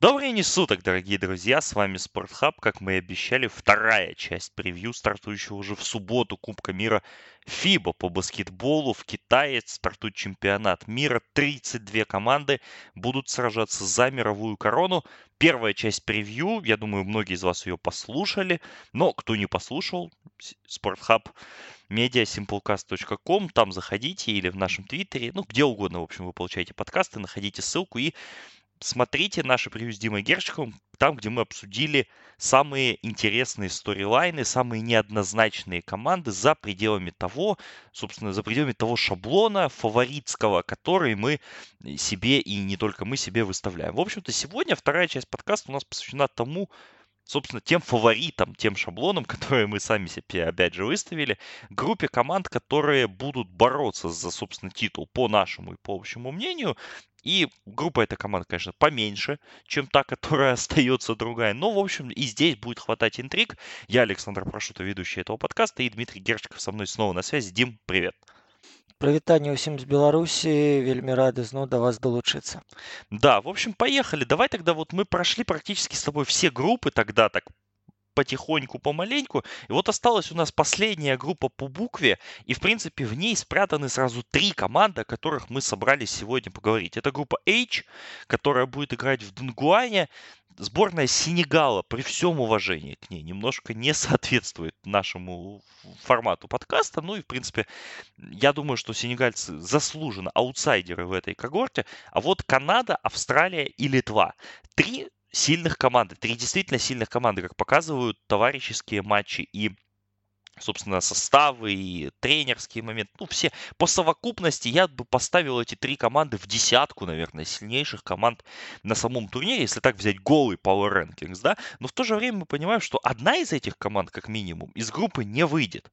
Добрый не суток, дорогие друзья, с вами Спортхаб, как мы и обещали, вторая часть превью, стартующего уже в субботу Кубка мира ФИБА по баскетболу в Китае. Стартует чемпионат мира, 32 команды будут сражаться за мировую корону. Первая часть превью, я думаю, многие из вас ее послушали, но кто не послушал, Спортхаб mediasimplecast.com, там заходите или в нашем твиттере, ну где угодно, в общем, вы получаете подкасты, находите ссылку и смотрите наши превью с Димой Герчиком, там, где мы обсудили самые интересные сторилайны, самые неоднозначные команды за пределами того, собственно, за пределами того шаблона фаворитского, который мы себе и не только мы себе выставляем. В общем-то, сегодня вторая часть подкаста у нас посвящена тому, собственно, тем фаворитам, тем шаблонам, которые мы сами себе, опять же, выставили, группе команд, которые будут бороться за, собственно, титул по нашему и по общему мнению. И группа эта команда, конечно, поменьше, чем та, которая остается другая. Но, в общем, и здесь будет хватать интриг. Я Александр Прошута, ведущий этого подкаста, и Дмитрий Герчиков со мной снова на связи. Дим, привет. Прывітанне ўсім з Беларусі вельмі рады зноў да вас долучыцца Да, в общем, поехали. Давай тогда вот мы прошли практически с тобой все группы тогда так потихоньку, помаленьку. И вот осталась у нас последняя группа по букве, и, в принципе, в ней спрятаны сразу три команды, о которых мы собрались сегодня поговорить. Это группа H, которая будет играть в Дунгуане. Сборная Сенегала, при всем уважении к ней, немножко не соответствует нашему формату подкаста. Ну и, в принципе, я думаю, что сенегальцы заслуженно аутсайдеры в этой когорте. А вот Канада, Австралия и Литва. Три сильных команды, три действительно сильных команды, как показывают товарищеские матчи. И собственно, составы и тренерские моменты. Ну, все по совокупности я бы поставил эти три команды в десятку, наверное, сильнейших команд на самом турнире, если так взять голый Power Rankings, да. Но в то же время мы понимаем, что одна из этих команд, как минимум, из группы не выйдет.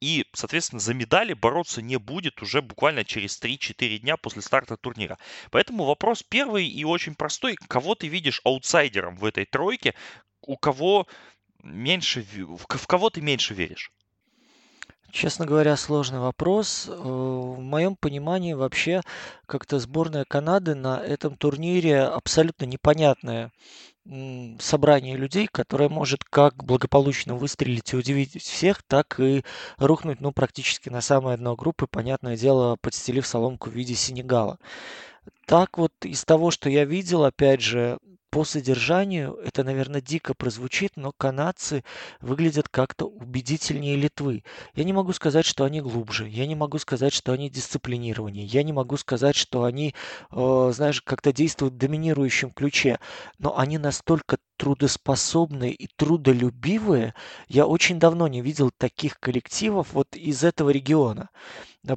И, соответственно, за медали бороться не будет уже буквально через 3-4 дня после старта турнира. Поэтому вопрос первый и очень простой. Кого ты видишь аутсайдером в этой тройке? У кого меньше... В кого ты меньше веришь? Честно говоря, сложный вопрос. Э, в моем понимании вообще как-то сборная Канады на этом турнире абсолютно непонятная собрание людей, которое может как благополучно выстрелить и удивить всех, так и рухнуть, ну, практически на самое дно группы, понятное дело, подстелив соломку в виде Сенегала. Так вот, из того, что я видел, опять же, по содержанию это, наверное, дико прозвучит, но канадцы выглядят как-то убедительнее Литвы. Я не могу сказать, что они глубже, я не могу сказать, что они дисциплинированнее, я не могу сказать, что они, э, знаешь, как-то действуют в доминирующем ключе, но они настолько трудоспособные и трудолюбивые. Я очень давно не видел таких коллективов вот из этого региона.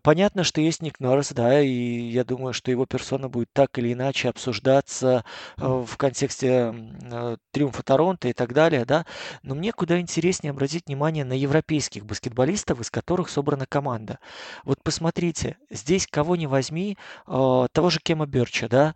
Понятно, что есть Ник Норрис, да, и я думаю, что его персона будет так или иначе обсуждаться э, в контексте э, триумфа Торонто и так далее, да. Но мне куда интереснее обратить внимание на европейских баскетболистов, из которых собрана команда. Вот посмотрите, здесь кого не возьми, э, того же Кема Берча, да,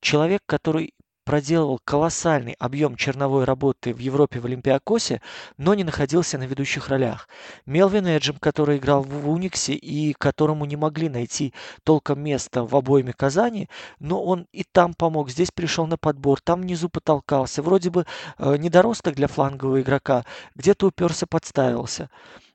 человек, который проделывал колоссальный объем черновой работы в Европе в Олимпиакосе, но не находился на ведущих ролях. Мелвин Эджем, который играл в Униксе и которому не могли найти толком места в обоими Казани, но он и там помог, здесь пришел на подбор, там внизу потолкался. Вроде бы э, недоросток для флангового игрока, где-то уперся, подставился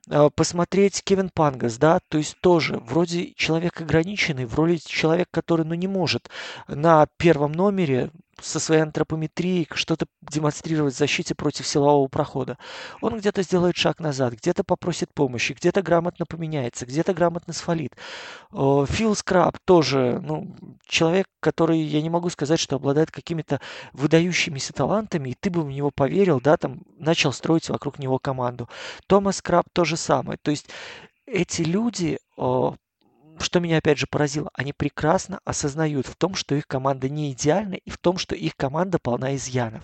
э, посмотреть Кевин Пангас, да, то есть тоже вроде человек ограниченный, вроде человек, который, ну, не может на первом номере со своей антропометрией что-то демонстрировать в защите против силового прохода. Он где-то сделает шаг назад, где-то попросит помощи, где-то грамотно поменяется, где-то грамотно сфалит. Фил Скраб тоже, ну, человек, который, я не могу сказать, что обладает какими-то выдающимися талантами, и ты бы в него поверил, да, там, начал строить вокруг него команду. Томас Скраб то же самое. То есть эти люди что меня опять же поразило, они прекрасно осознают в том, что их команда не идеальна и в том, что их команда полна изъянов.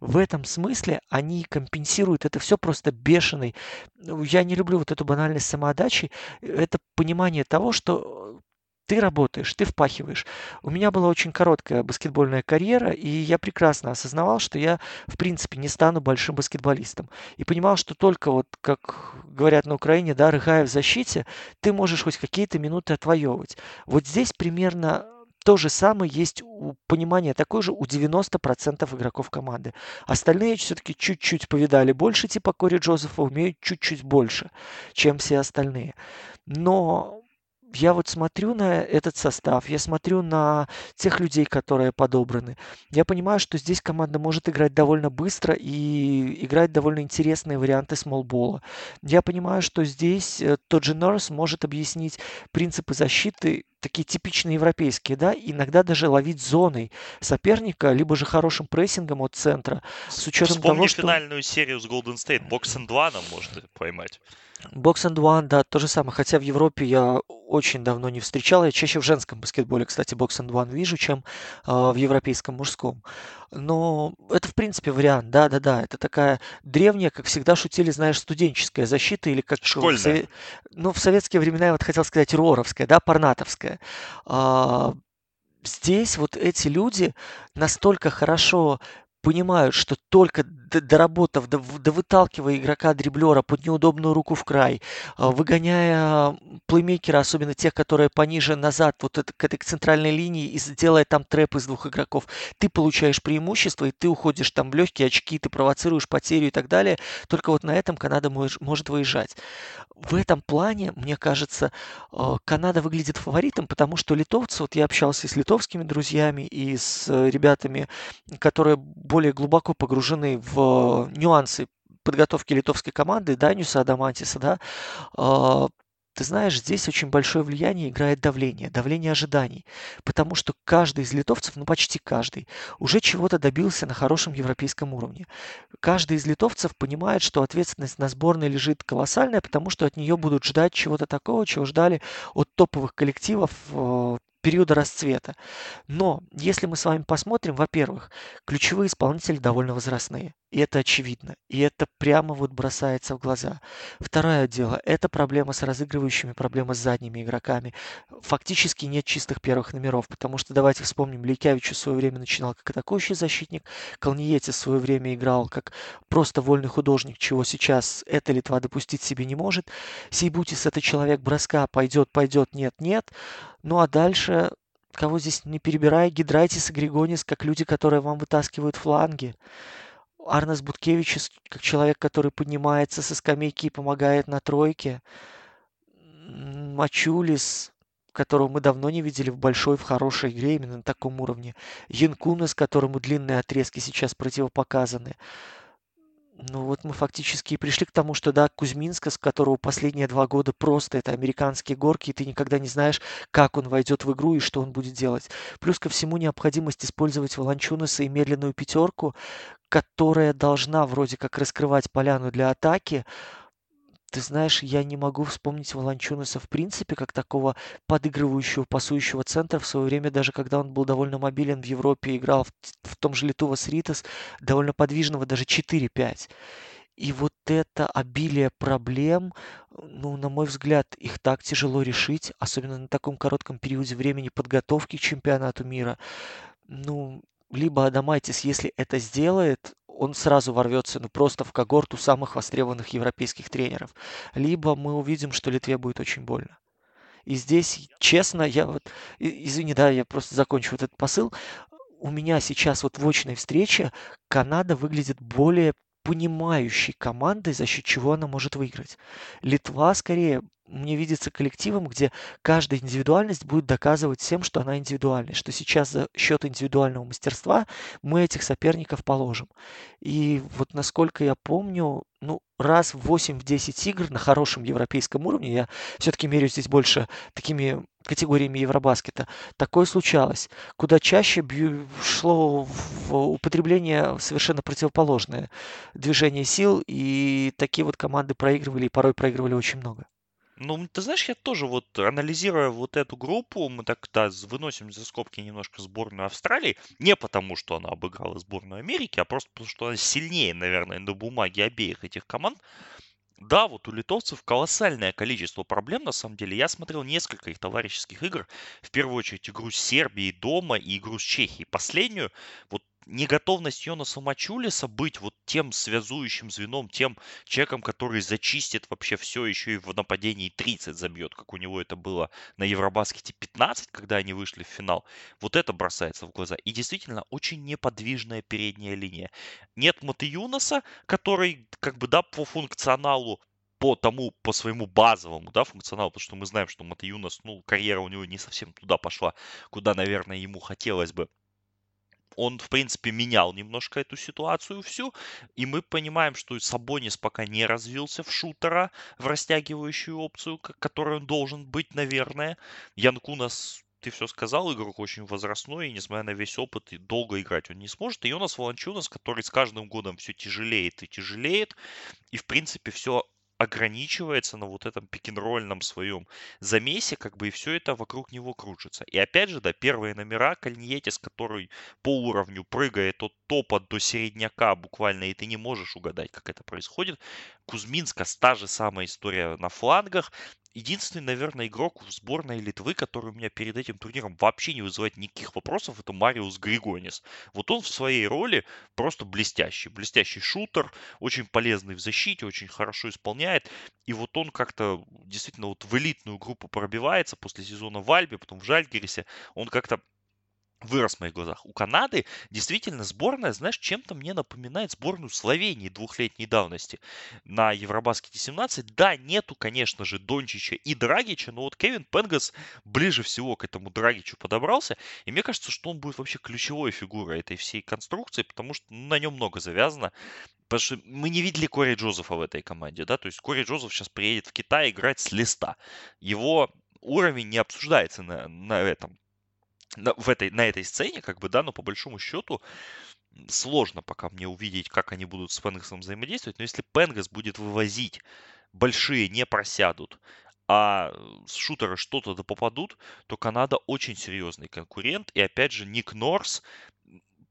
В этом смысле они компенсируют это все просто бешеной. Ну, я не люблю вот эту банальность самоотдачи. Это понимание того, что ты работаешь, ты впахиваешь. У меня была очень короткая баскетбольная карьера, и я прекрасно осознавал, что я, в принципе, не стану большим баскетболистом. И понимал, что только вот, как говорят на Украине, да, рыгая в защите, ты можешь хоть какие-то минуты отвоевывать. Вот здесь примерно то же самое есть у понимания такое же у 90% игроков команды. Остальные все-таки чуть-чуть повидали больше, типа Кори Джозефа, умеют чуть-чуть больше, чем все остальные. Но я вот смотрю на этот состав, я смотрю на тех людей, которые подобраны. Я понимаю, что здесь команда может играть довольно быстро и играть довольно интересные варианты смолбола. Я понимаю, что здесь э, тот же Норрис может объяснить принципы защиты такие типичные европейские, да, иногда даже ловить зоной соперника, либо же хорошим прессингом от центра, с учетом Вспомни того, что... финальную серию с Golden State, бокс 2 нам может поймать. Box and One, да, то же самое. Хотя в Европе я очень давно не встречал. Я чаще в женском баскетболе, кстати, Box and One вижу, чем э, в европейском мужском. Но это, в принципе, вариант. Да-да-да. Это такая древняя, как всегда шутили, знаешь, студенческая защита или как... Школьная. В, сове... ну, в советские времена я вот хотел сказать роровская, да, парнатовская. А, здесь вот эти люди настолько хорошо понимают, что только доработав, довыталкивая игрока дриблера под неудобную руку в край, а, выгоняя плеймейкера, особенно тех, которые пониже назад, вот это, к этой центральной линии и сделая там трэп из двух игроков, ты получаешь преимущество, и ты уходишь там в легкие очки, ты провоцируешь потерю и так далее. Только вот на этом Канада может выезжать. В этом плане, мне кажется, а, Канада выглядит фаворитом, потому что литовцы, вот я общался с литовскими друзьями и с э, ребятами, которые более глубоко погружены в нюансы подготовки литовской команды, Даниуса Адамантиса, да, а, ты знаешь, здесь очень большое влияние играет давление, давление ожиданий, потому что каждый из литовцев, ну почти каждый, уже чего-то добился на хорошем европейском уровне. Каждый из литовцев понимает, что ответственность на сборной лежит колоссальная, потому что от нее будут ждать чего-то такого, чего ждали от топовых коллективов э, периода расцвета. Но если мы с вами посмотрим, во-первых, ключевые исполнители довольно возрастные. И это очевидно. И это прямо вот бросается в глаза. Второе дело – это проблема с разыгрывающими, проблема с задними игроками. Фактически нет чистых первых номеров, потому что давайте вспомним, Лейкявич в свое время начинал как атакующий защитник, Калниетис в свое время играл как просто вольный художник, чего сейчас эта Литва допустить себе не может. Сейбутис – это человек броска, пойдет, пойдет, нет, нет. Ну а дальше, кого здесь не перебирая, Гидрайтис и Григонис, как люди, которые вам вытаскивают фланги. Арнес Буткевич, как человек, который поднимается со скамейки и помогает на тройке. Мачулис, которого мы давно не видели в большой, в хорошей игре, именно на таком уровне. Янкунес, которому длинные отрезки сейчас противопоказаны. Ну вот мы фактически и пришли к тому, что да, Кузьминска, с которого последние два года просто это американские горки, и ты никогда не знаешь, как он войдет в игру и что он будет делать. Плюс ко всему необходимость использовать Волончунаса и медленную пятерку, которая должна вроде как раскрывать поляну для атаки, ты знаешь, я не могу вспомнить Волончунаса в принципе как такого подыгрывающего, пасующего центра в свое время, даже когда он был довольно мобилен в Европе, играл в, в том же Литувас Ритас, довольно подвижного, даже 4-5. И вот это обилие проблем, ну, на мой взгляд, их так тяжело решить, особенно на таком коротком периоде времени подготовки к чемпионату мира. Ну, либо Адамайтис, если это сделает, он сразу ворвется ну, просто в когорту самых востребованных европейских тренеров. Либо мы увидим, что Литве будет очень больно. И здесь, честно, я вот, извини, да, я просто закончу вот этот посыл. У меня сейчас вот в очной встрече Канада выглядит более понимающей командой, за счет чего она может выиграть. Литва скорее мне видится коллективом, где каждая индивидуальность будет доказывать всем, что она индивидуальная, что сейчас за счет индивидуального мастерства мы этих соперников положим. И вот насколько я помню, ну, раз в 8-10 игр на хорошем европейском уровне, я все-таки меряю здесь больше такими категориями Евробаскета, такое случалось. Куда чаще бью, шло в употребление совершенно противоположное движение сил, и такие вот команды проигрывали, и порой проигрывали очень много. Ну, ты знаешь, я тоже вот, анализируя вот эту группу, мы так да, выносим за скобки немножко сборную Австралии, не потому, что она обыграла сборную Америки, а просто потому, что она сильнее, наверное, на бумаге обеих этих команд. Да, вот у литовцев колоссальное количество проблем, на самом деле. Я смотрел несколько их товарищеских игр. В первую очередь игру с Сербией дома и игру с Чехией. Последнюю, вот неготовность Йонаса Мачулиса быть вот тем связующим звеном, тем человеком, который зачистит вообще все, еще и в нападении 30 забьет, как у него это было на Евробаскете 15, когда они вышли в финал, вот это бросается в глаза. И действительно, очень неподвижная передняя линия. Нет Матеюнаса, который как бы, да, по функционалу по тому, по своему базовому, да, функционалу, потому что мы знаем, что Матеюнас, ну, карьера у него не совсем туда пошла, куда, наверное, ему хотелось бы он, в принципе, менял немножко эту ситуацию всю, и мы понимаем, что Сабонис пока не развился в шутера, в растягивающую опцию, которой он должен быть, наверное. Янкунас ты все сказал, игрок очень возрастной, и несмотря на весь опыт, и долго играть он не сможет. И Йонас Волончунас, который с каждым годом все тяжелеет и тяжелеет, и, в принципе, все ограничивается на вот этом пикинрольном своем замесе, как бы и все это вокруг него кружится. И опять же, да, первые номера Кальниетис, который по уровню прыгает от топа до середняка буквально, и ты не можешь угадать, как это происходит. Кузьминска, та же самая история на флангах. Единственный, наверное, игрок в сборной Литвы, который у меня перед этим турниром вообще не вызывает никаких вопросов, это Мариус Григонис. Вот он в своей роли просто блестящий. Блестящий шутер, очень полезный в защите, очень хорошо исполняет. И вот он как-то действительно вот в элитную группу пробивается после сезона в Альбе, потом в Жальгерисе. Он как-то вырос в моих глазах. У Канады действительно сборная, знаешь, чем-то мне напоминает сборную Словении двухлетней давности на Евробаскете 17. Да, нету, конечно же, Дончича и Драгича, но вот Кевин Пенгас ближе всего к этому Драгичу подобрался. И мне кажется, что он будет вообще ключевой фигурой этой всей конструкции, потому что ну, на нем много завязано. Потому что мы не видели Кори Джозефа в этой команде, да, то есть Кори Джозеф сейчас приедет в Китай играть с листа. Его уровень не обсуждается на, на этом на, в этой, на этой сцене, как бы, да, но по большому счету сложно пока мне увидеть, как они будут с Пенгасом взаимодействовать, но если Пенгас будет вывозить, большие не просядут, а с шутера что-то да попадут, то Канада очень серьезный конкурент. И опять же, Ник Норс,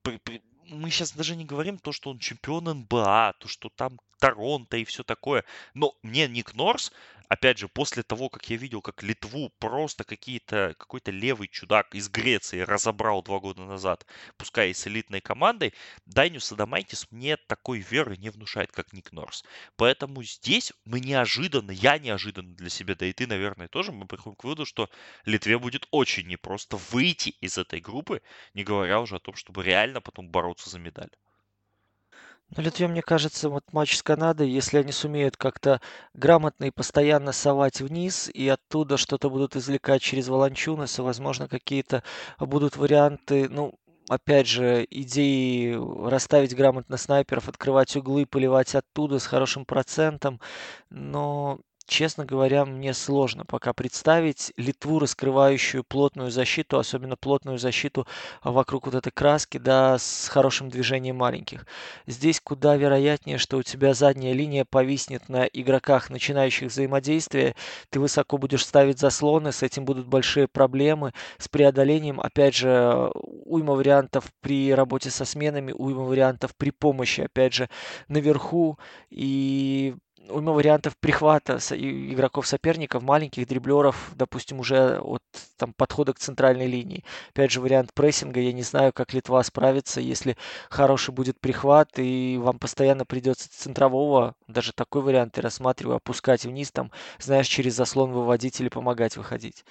при, при, мы сейчас даже не говорим то, что он чемпион НБА, то, что там Торонто и все такое. Но мне Ник Норс опять же, после того, как я видел, как Литву просто какие-то, какой-то левый чудак из Греции разобрал два года назад, пускай и с элитной командой, Дайню Садамайтис мне такой веры не внушает, как Ник Норс. Поэтому здесь мы неожиданно, я неожиданно для себя, да и ты, наверное, тоже, мы приходим к выводу, что Литве будет очень непросто выйти из этой группы, не говоря уже о том, чтобы реально потом бороться за медаль. Ну, Литве, мне кажется, вот матч с Канадой, если они сумеют как-то грамотно и постоянно совать вниз, и оттуда что-то будут извлекать через Волончунаса, возможно, какие-то будут варианты, ну, опять же, идеи расставить грамотно снайперов, открывать углы, поливать оттуда с хорошим процентом, но Честно говоря, мне сложно пока представить Литву, раскрывающую плотную защиту, особенно плотную защиту вокруг вот этой краски, да, с хорошим движением маленьких. Здесь куда вероятнее, что у тебя задняя линия повиснет на игроках, начинающих взаимодействие, ты высоко будешь ставить заслоны, с этим будут большие проблемы, с преодолением, опять же, уйма вариантов при работе со сменами, уйма вариантов при помощи, опять же, наверху, и уйма вариантов прихвата игроков соперников, маленьких дриблеров, допустим, уже от там, подхода к центральной линии. Опять же, вариант прессинга, я не знаю, как Литва справится, если хороший будет прихват, и вам постоянно придется центрового, даже такой вариант я рассматриваю, опускать вниз, там, знаешь, через заслон выводить или помогать выходить.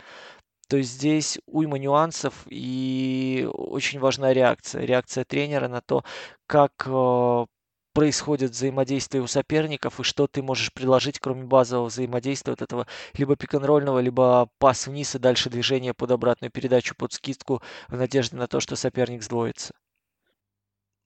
То есть здесь уйма нюансов и очень важна реакция. Реакция тренера на то, как э, происходит взаимодействие у соперников и что ты можешь предложить, кроме базового взаимодействия вот этого либо пик-н-ролльного, либо пас вниз и дальше движение под обратную передачу под скидку в надежде на то, что соперник сдвоится.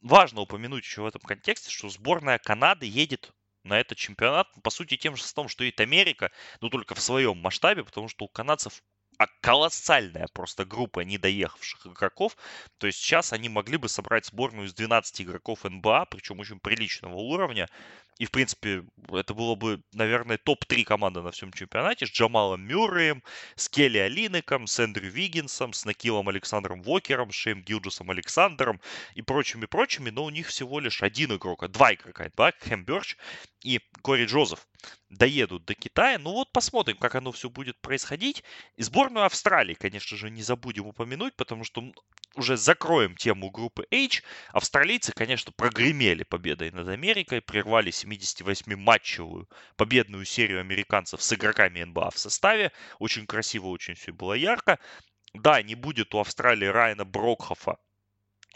Важно упомянуть еще в этом контексте, что сборная Канады едет на этот чемпионат, по сути, тем же составом, что и Америка, но только в своем масштабе, потому что у канадцев а колоссальная просто группа недоехавших игроков. То есть сейчас они могли бы собрать сборную из 12 игроков НБА, причем очень приличного уровня, и, в принципе, это было бы, наверное, топ-3 команды на всем чемпионате с Джамалом Мюрреем, с Келли Алинеком, с Эндрю Виггинсом, с Накилом Александром Вокером, с Шейм Гилджусом Александром и прочими-прочими, но у них всего лишь один игрок, а два игрока, да, Хэм Бёрч и Кори Джозеф доедут до Китая. Ну вот посмотрим, как оно все будет происходить. И сборную Австралии, конечно же, не забудем упомянуть, потому что уже закроем тему группы H. Австралийцы, конечно, прогремели победой над Америкой, прервали 78-матчевую победную серию американцев с игроками НБА в составе. Очень красиво, очень все было ярко. Да, не будет у Австралии Райана Брокхофа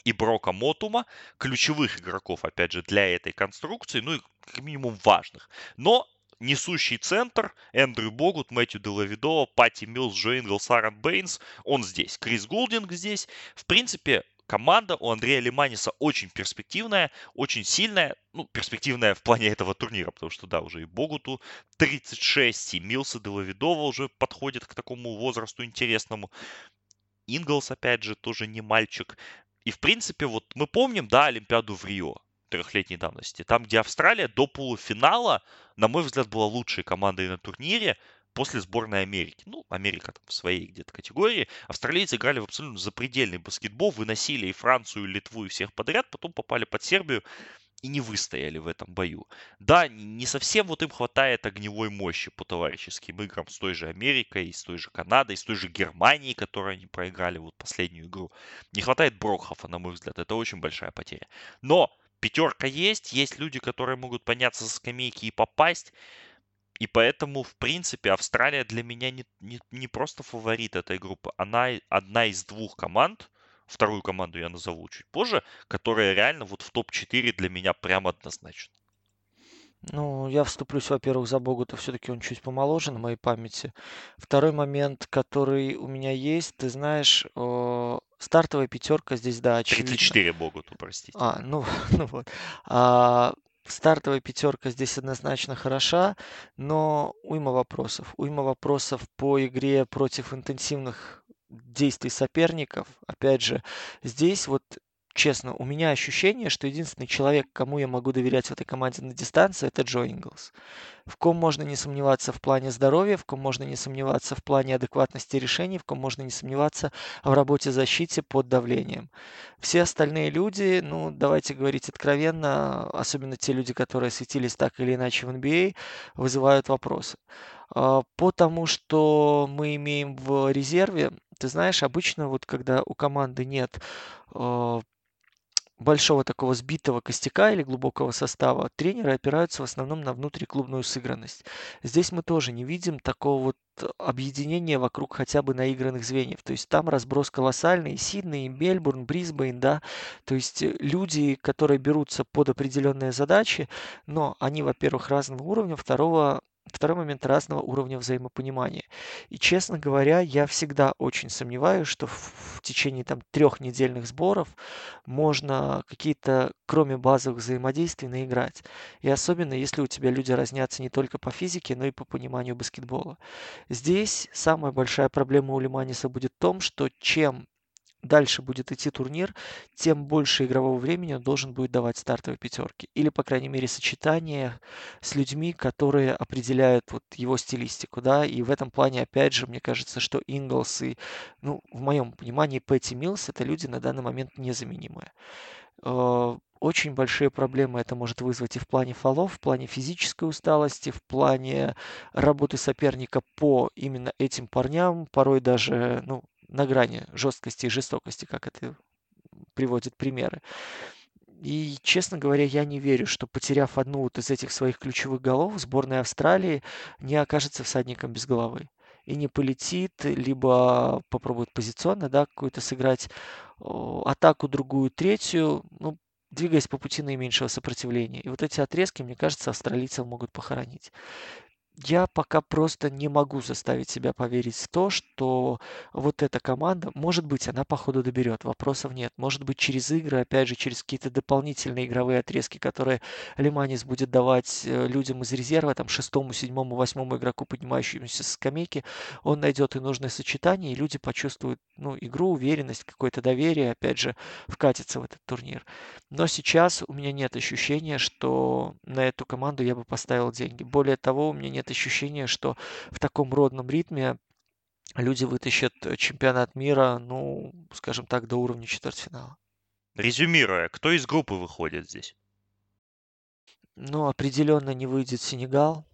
и Брока Мотума, ключевых игроков, опять же, для этой конструкции, ну и как минимум важных. Но несущий центр, Эндрю Богут, Мэтью Делаведова, Пати Милс, Джо Инглс, Аарон Бейнс, он здесь. Крис Голдинг здесь. В принципе, команда у Андрея Лиманиса очень перспективная, очень сильная, ну, перспективная в плане этого турнира, потому что, да, уже и Богуту 36, и Милс, и Делаведова уже подходит к такому возрасту интересному. Инглс, опять же, тоже не мальчик. И, в принципе, вот мы помним, да, Олимпиаду в Рио трехлетней давности. Там, где Австралия до полуфинала, на мой взгляд, была лучшей командой на турнире после сборной Америки. Ну, Америка там в своей где-то категории. Австралийцы играли в абсолютно запредельный баскетбол, выносили и Францию, и Литву, и всех подряд, потом попали под Сербию и не выстояли в этом бою. Да, не совсем вот им хватает огневой мощи по товарищеским играм с той же Америкой, с той же Канадой, с той же Германией, которую они проиграли вот последнюю игру. Не хватает Брокхофа, на мой взгляд, это очень большая потеря. Но пятерка есть, есть люди, которые могут подняться со скамейки и попасть. И поэтому, в принципе, Австралия для меня не, не, не просто фаворит этой группы. Она одна из двух команд, вторую команду я назову чуть позже, которая реально вот в топ-4 для меня прям однозначно. Ну, я вступлюсь, во-первых, за Богута, все-таки он чуть помоложе на моей памяти. Второй момент, который у меня есть, ты знаешь, о, стартовая пятерка здесь, да, очевидно. 34 Богуту, простите. А, ну, ну вот. А, стартовая пятерка здесь однозначно хороша, но уйма вопросов. Уйма вопросов по игре против интенсивных действий соперников. Опять же, здесь вот честно, у меня ощущение, что единственный человек, кому я могу доверять в этой команде на дистанции, это Джо Инглс. В ком можно не сомневаться в плане здоровья, в ком можно не сомневаться в плане адекватности решений, в ком можно не сомневаться в работе защиты под давлением. Все остальные люди, ну, давайте говорить откровенно, особенно те люди, которые светились так или иначе в NBA, а, вызывают вопросы. А, по тому, что мы имеем в резерве, ты знаешь, обычно вот когда у команды нет а, большого такого сбитого костяка или глубокого состава, тренеры опираются в основном на внутриклубную сыгранность. Здесь мы тоже не видим такого вот объединения вокруг хотя бы наигранных звеньев. То есть там разброс колоссальный. Сидней, Мельбурн, Брисбейн, да. То есть э, люди, которые берутся под определенные задачи, но они, во-первых, разного уровня, второго Второй момент разного уровня взаимопонимания. И, честно говоря, я всегда очень сомневаюсь, что в, течение там трех недельных сборов можно какие-то, кроме базовых взаимодействий, наиграть. И особенно, если у тебя люди разнятся не только по физике, но и по пониманию баскетбола. Здесь самая большая проблема у Лиманиса будет в том, что чем дальше будет идти турнир, тем больше игрового времени он должен будет давать стартовой пятерке. Или, по крайней мере, сочетание с людьми, которые определяют вот его стилистику, да, и в этом плане, опять же, мне кажется, что Инглс и, ну, в моем понимании, Пэтти Милс это люди на данный момент незаменимые. Э, очень большие проблемы это может вызвать и в плане фолов, в плане физической усталости, в плане работы соперника по именно этим парням, порой даже, ну, на грани жесткости и жестокости, как это приводит примеры. И, честно говоря, я не верю, что потеряв одну вот из этих своих ключевых голов, сборная Австралии не окажется всадником без головы. И не полетит, либо попробует позиционно, да, какую-то сыграть атаку, другую, третью, ну, двигаясь по пути наименьшего сопротивления. И вот эти отрезки, мне кажется, австралийцев могут похоронить. Я пока просто не могу заставить себя поверить в то, что вот эта команда, может быть, она по ходу доберет, вопросов нет. Может быть, через игры, опять же, через какие-то дополнительные игровые отрезки, которые Лиманис будет давать э, людям из резерва, там, шестому, седьмому, восьмому игроку, поднимающемуся с скамейки, он найдет и нужное сочетание, и люди почувствуют, ну, игру, уверенность, какое-то доверие, опять же, вкатится в этот турнир. Но сейчас у меня нет ощущения, что на эту команду я бы поставил деньги. Более того, у меня нет ощущения, что в таком родном ритме люди вытащат чемпионат мира, ну, скажем так, до уровня четвертьфинала. Резюмируя, кто из группы выходит здесь? Ну, определенно не выйдет Сенегал,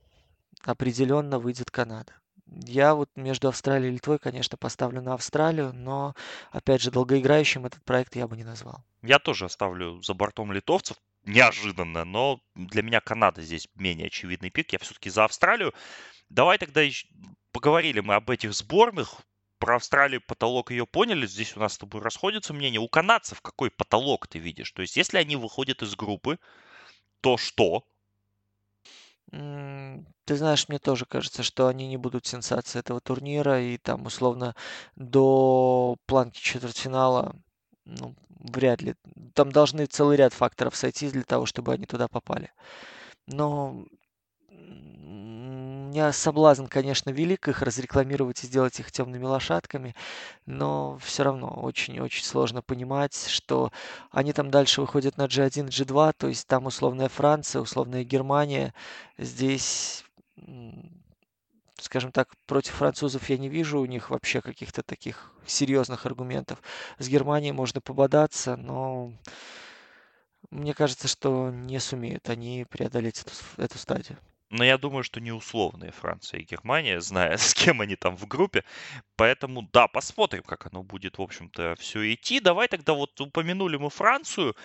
определенно выйдет Канада. Я вот между Австралией и Литвой, конечно, поставлю на Австралию, но, опять же, долгоиграющим этот проект я бы не назвал. Я тоже оставлю за бортом литовцев. Неожиданно, но для меня Канада здесь менее очевидный пик. Я все-таки за Австралию. Давай тогда поговорили мы об этих сборных. Про Австралию потолок ее поняли. Здесь у нас с тобой расходятся мнения. У канадцев какой потолок ты видишь? То есть, если они выходят из группы, то что? Ты знаешь, мне тоже кажется, что они не будут сенсацией этого турнира, и там условно до планки четвертьфинала, ну, вряд ли. Там должны целый ряд факторов сойти для того, чтобы они туда попали. Но меня соблазн, конечно, велик их разрекламировать и сделать их темными лошадками, но все равно очень-очень сложно понимать, что они там дальше выходят на G1, G2, то есть там условная Франция, условная Германия. Здесь скажем так, против французов я не вижу у них вообще каких-то таких серьезных аргументов. С Германией можно пободаться, но мне кажется, что не сумеют они преодолеть эту, эту стадию. Но я думаю, что не условные Франция и Германия, зная, с кем они там в группе. Поэтому, да, посмотрим, как оно будет, в общем-то, все идти. Давай тогда вот упомянули мы Францию.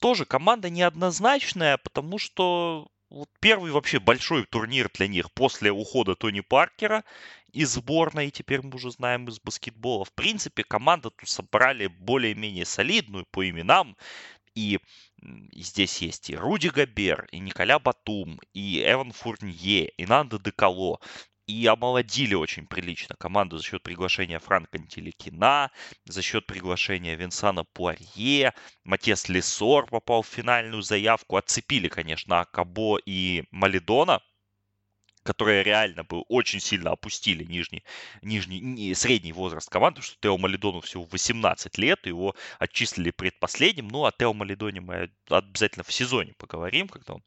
Тоже команда неоднозначная, потому что вот первый вообще большой турнир для них после ухода Тони Паркера из сборной, теперь мы уже знаем из баскетбола. В принципе, команда тут собрали более-менее солидную по именам. И здесь есть и Руди Габер, и Николя Батум, и Эван Фурнье, и Нанда Декало. И омолодили очень прилично команду за счет приглашения Франка Антиликина, за счет приглашения Винсана Пуарье. Матес Лесор попал в финальную заявку. Отцепили, конечно, Акабо и Малидона, которые реально бы очень сильно опустили нижний, нижний, средний возраст команды, потому что Тео Малидону всего 18 лет, его отчислили предпоследним. Ну, о Тео Малидоне мы обязательно в сезоне поговорим, когда он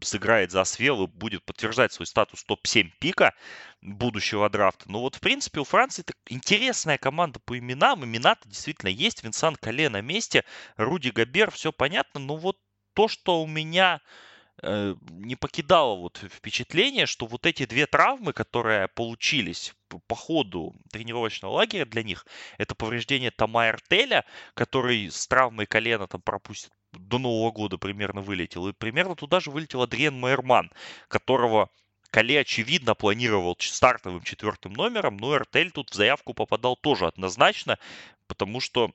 сыграет за Свел и будет подтверждать свой статус топ-7 пика будущего драфта. Но вот, в принципе, у Франции это интересная команда по именам. Имена-то действительно есть. Винсан Кале на месте, Руди Габер, все понятно. Но вот то, что у меня Э, не покидало вот впечатление, что вот эти две травмы, которые получились по ходу тренировочного лагеря для них, это повреждение Тома Артеля, который с травмой колена там пропустит до Нового года примерно вылетел. И примерно туда же вылетел Адриен Майерман, которого Кале, очевидно, планировал стартовым четвертым номером, но Артель тут в заявку попадал тоже однозначно, потому что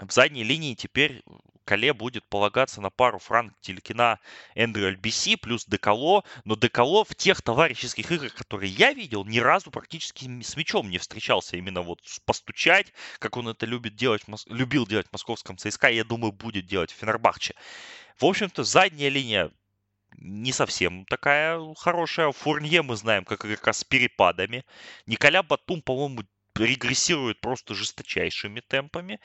в задней линии теперь Кале будет полагаться на пару Франк Телекина Эндрю Альбиси плюс Декало, но Декало в тех товарищеских играх, которые я видел, ни разу практически с мячом не встречался. Именно вот постучать, как он это любит делать, любил делать в московском ЦСКА, я думаю, будет делать в Фенербахче. В общем-то, задняя линия не совсем такая хорошая. Фурнье мы знаем как игрока с перепадами. Николя Батум, по-моему, регрессирует просто жесточайшими темпами.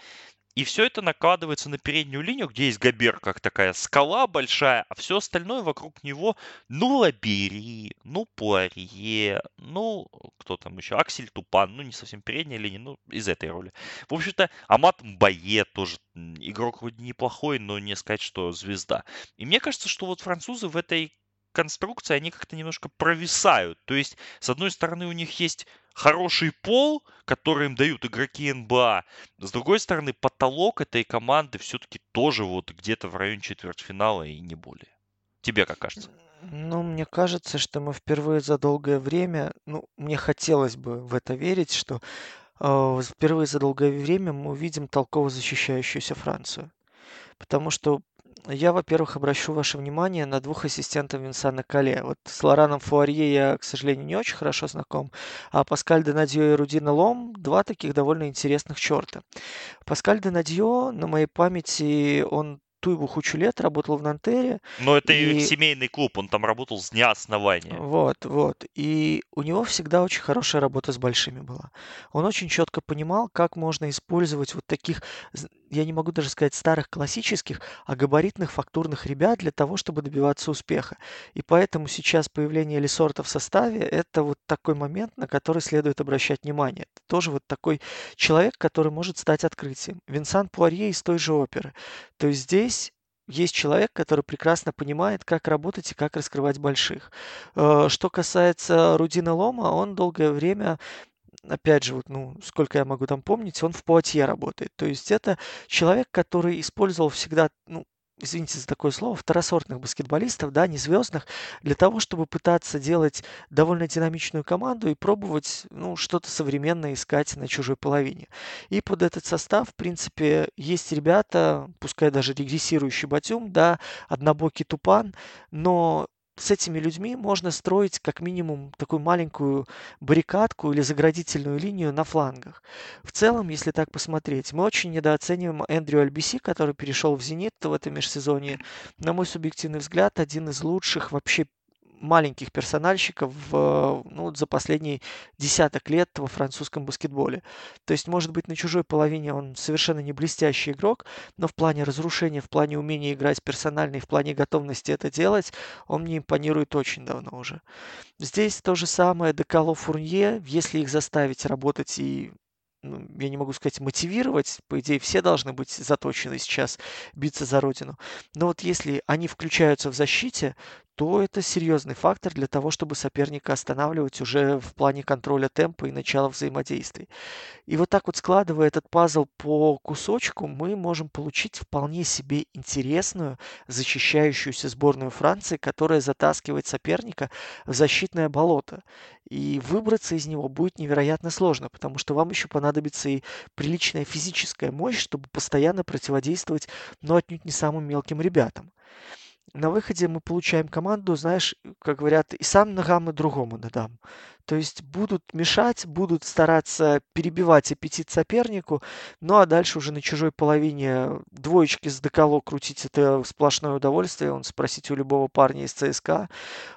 И все это накладывается на переднюю линию, где есть Габер как такая скала большая, а все остальное вокруг него, ну, Лабери, ну, Пуарье, ну, кто там еще, Аксель Тупан, ну, не совсем передняя линия, ну, из этой роли. В общем-то, Амат Мбае тоже игрок вроде неплохой, но не сказать, что звезда. И мне кажется, что вот французы в этой конструкции, они как-то немножко провисают. То есть, с одной стороны, у них есть хороший пол, который им дают игроки НБА. С другой стороны, потолок этой команды все-таки тоже вот где-то в районе четвертьфинала и не более. Тебе как кажется? Ну, мне кажется, что мы впервые за долгое время, ну, мне хотелось бы в это верить, что э, впервые за долгое время мы увидим толково защищающуюся Францию. Потому что Я, во-первых, обращу ваше внимание на двух ассистентов Винсана Кале. Вот с Лораном Фуарье я, к сожалению, не очень хорошо знаком, а Паскаль Денадье и Рудина Лом – два таких довольно интересных черта. Паскаль Денадье, на моей памяти, он ту его кучу лет работал в Нантере. Но это и семейный клуб, он там работал с дня основания. Вот, вот. И у него всегда очень хорошая работа с большими была. Он очень четко понимал, как можно использовать вот таких, я не могу даже сказать старых классических, а габаритных фактурных ребят для того, чтобы добиваться успеха. И поэтому сейчас появление Лесорта в составе – это вот такой момент, на который следует обращать внимание. Это тоже вот такой человек, который может стать открытием. Винсан Пуарье из той же оперы. То есть здесь есть человек, который прекрасно понимает, как работать и как раскрывать больших. Э, что касается Рудина Лома, он долгое время опять же, вот, ну, сколько я могу там помнить, он в Пуатье работает. То есть это человек, который использовал всегда, ну, извините за такое слово, второсортных баскетболистов, да, не звездных, для того, чтобы пытаться делать довольно динамичную команду и пробовать, ну, что-то современное искать на чужой половине. И под этот состав, в принципе, есть ребята, пускай даже регрессирующий Батюм, да, однобокий Тупан, но с этими людьми можно строить как минимум такую маленькую баррикадку или заградительную линию на флангах. В целом, если так посмотреть, мы очень недооцениваем Эндрю Альбиси, который перешел в «Зенит» в этом межсезонье. На мой субъективный взгляд, один из лучших вообще маленьких персональщиков в, ну, за последние десяток лет во французском баскетболе. То есть, может быть, на чужой половине он совершенно не блестящий игрок, но в плане разрушения, в плане умения играть персонально и в плане готовности это делать, он мне импонирует очень давно уже. Здесь то же самое Декало Фурнье, если их заставить работать и ну, я не могу сказать мотивировать, по идее все должны быть заточены сейчас биться за родину. Но вот если они включаются в защите, то это серьезный фактор для того, чтобы соперника останавливать уже в плане контроля темпа и начала взаимодействий. И вот так вот складывая этот пазл по кусочку, мы можем получить вполне себе интересную защищающуюся сборную Франции, которая затаскивает соперника в защитное болото. И выбраться из него будет невероятно сложно, потому что вам еще понадобится и приличная физическая мощь, чтобы постоянно противодействовать, но отнюдь не самым мелким ребятам на выходе мы получаем команду, знаешь, как говорят, и сам ногам, и другому ногам. То есть будут мешать, будут стараться перебивать аппетит сопернику, ну а дальше уже на чужой половине двоечки с деколо крутить это сплошное удовольствие. Он спросить у любого парня из ЦСКА,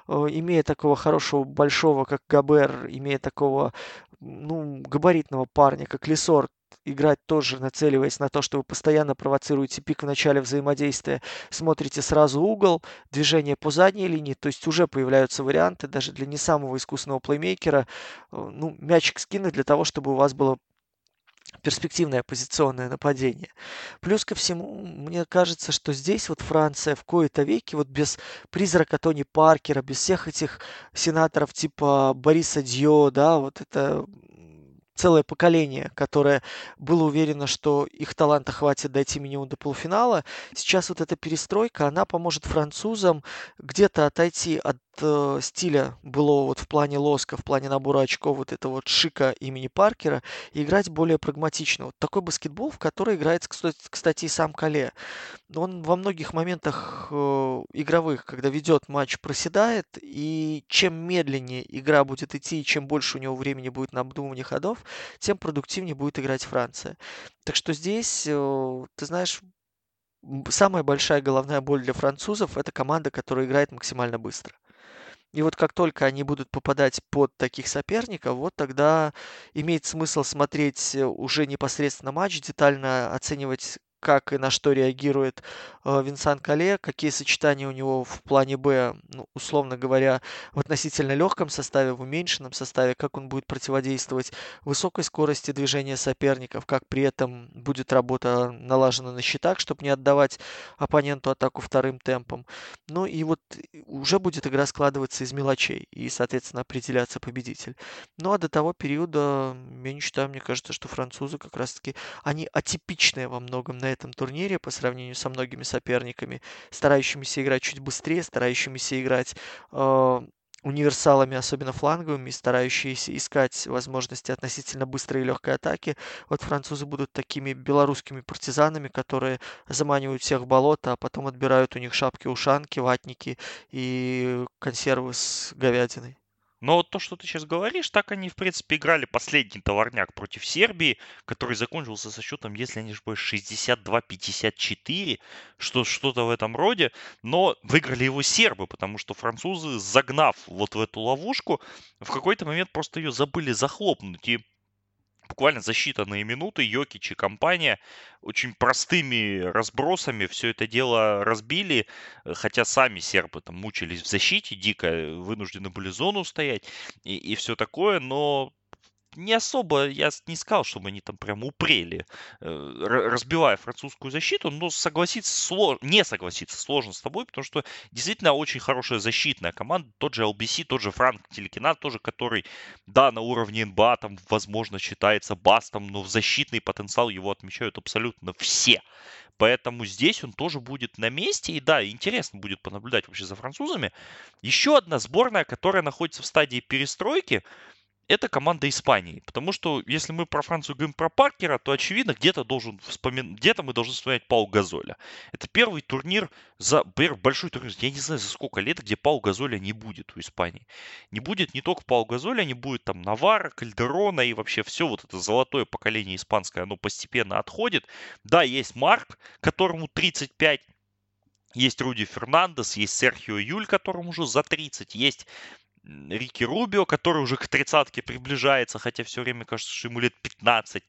э, имея такого хорошего большого, как Габер, имея такого ну, габаритного парня, как Лесор, играть тоже нацеливаясь на то, что вы постоянно провоцируете пик в начале взаимодействия, смотрите сразу угол, движение по задней линии, то есть уже появляются варианты даже для не самого искусного плеймейкера, э, ну, мячик скинуть для того, чтобы у вас было перспективное позиционное нападение. Плюс ко всему, мне кажется, что здесь вот Франция в кои-то веки, вот без призрака Тони Паркера, без всех этих сенаторов типа Бориса Дьо, да, вот это целое поколение, которое было уверено, что их таланта хватит дойти минимум до полуфинала. Сейчас вот эта перестройка, она поможет французам где-то отойти от э, стиля было вот в плане лоска, в плане набора очков вот это вот шика имени Паркера и играть более прагматично. Вот такой баскетбол, в который играет, кстати, и сам Кале. Он во многих моментах э, игровых, когда ведет матч, проседает, и чем медленнее игра будет идти, чем больше у него времени будет на обдумывание ходов, тем продуктивнее будет играть Франция. Так что здесь, э, ты знаешь, самая большая головная боль для французов – это команда, которая играет максимально быстро. И вот как только они будут попадать под таких соперников, вот тогда имеет смысл смотреть э, уже непосредственно матч, детально оценивать как и на что реагирует э, Винсан Кале, какие сочетания у него в плане Б, ну, условно говоря, в относительно легком составе, в уменьшенном составе, как он будет противодействовать высокой скорости движения соперников, как при этом будет работа налажена на счетах, чтобы не отдавать оппоненту атаку вторым темпом. Ну и вот уже будет игра складываться из мелочей и, соответственно, определяться победитель. Ну а до того периода, я не считаю, мне кажется, что французы как раз-таки, они атипичные во многом на этом турнире по сравнению со многими соперниками, старающимися играть чуть быстрее, старающимися играть э, универсалами, особенно фланговыми, старающиеся искать возможности относительно быстрой и легкой атаки. Вот французы будут такими белорусскими партизанами, которые заманивают всех в болото, а потом отбирают у них шапки-ушанки, ватники и консервы с говядиной. Но то, что ты сейчас говоришь, так они, в принципе, играли последний товарняк против Сербии, который закончился со счетом, если я не ошибаюсь, 62-54, что, что-то в этом роде. Но выиграли его сербы, потому что французы, загнав вот в эту ловушку, в какой-то момент просто ее забыли захлопнуть. И буквально за считанные минуты Йокич и компания очень простыми разбросами все это дело разбили, э, хотя сами сербы там мучились в защите дико, вынуждены были зону стоять и, и все такое, но не особо, я не сказал, чтобы они там прям упрели, э, разбивая французскую защиту, но согласиться сложно, не согласиться сложно с тобой, потому что действительно очень хорошая защитная команда, тот же LBC, тот же Франк Телекина, тоже, который, да, на уровне НБА там, возможно, считается бастом, но в защитный потенциал его отмечают абсолютно все. Поэтому здесь он тоже будет на месте. И да, интересно будет понаблюдать вообще за французами. Еще одна сборная, которая находится в стадии перестройки это команда Испании. Потому что если мы про Францию говорим про Паркера, то очевидно, где-то должен вспомин... где-то мы должны вспоминать Пау Газоля. Это первый турнир за большой турнир, я не знаю за сколько лет, где Пау Газоля не будет у Испании. Не будет не только Пау Газоля, не будет там Навара, Кальдерона и вообще все вот это золотое поколение испанское, оно постепенно отходит. Да, есть Марк, которому 35, есть Руди Фернандес, есть Серхио Юль, которому уже за 30, есть Рики Рубио, который уже к тридцатке приближается, хотя все время кажется, что ему лет 15.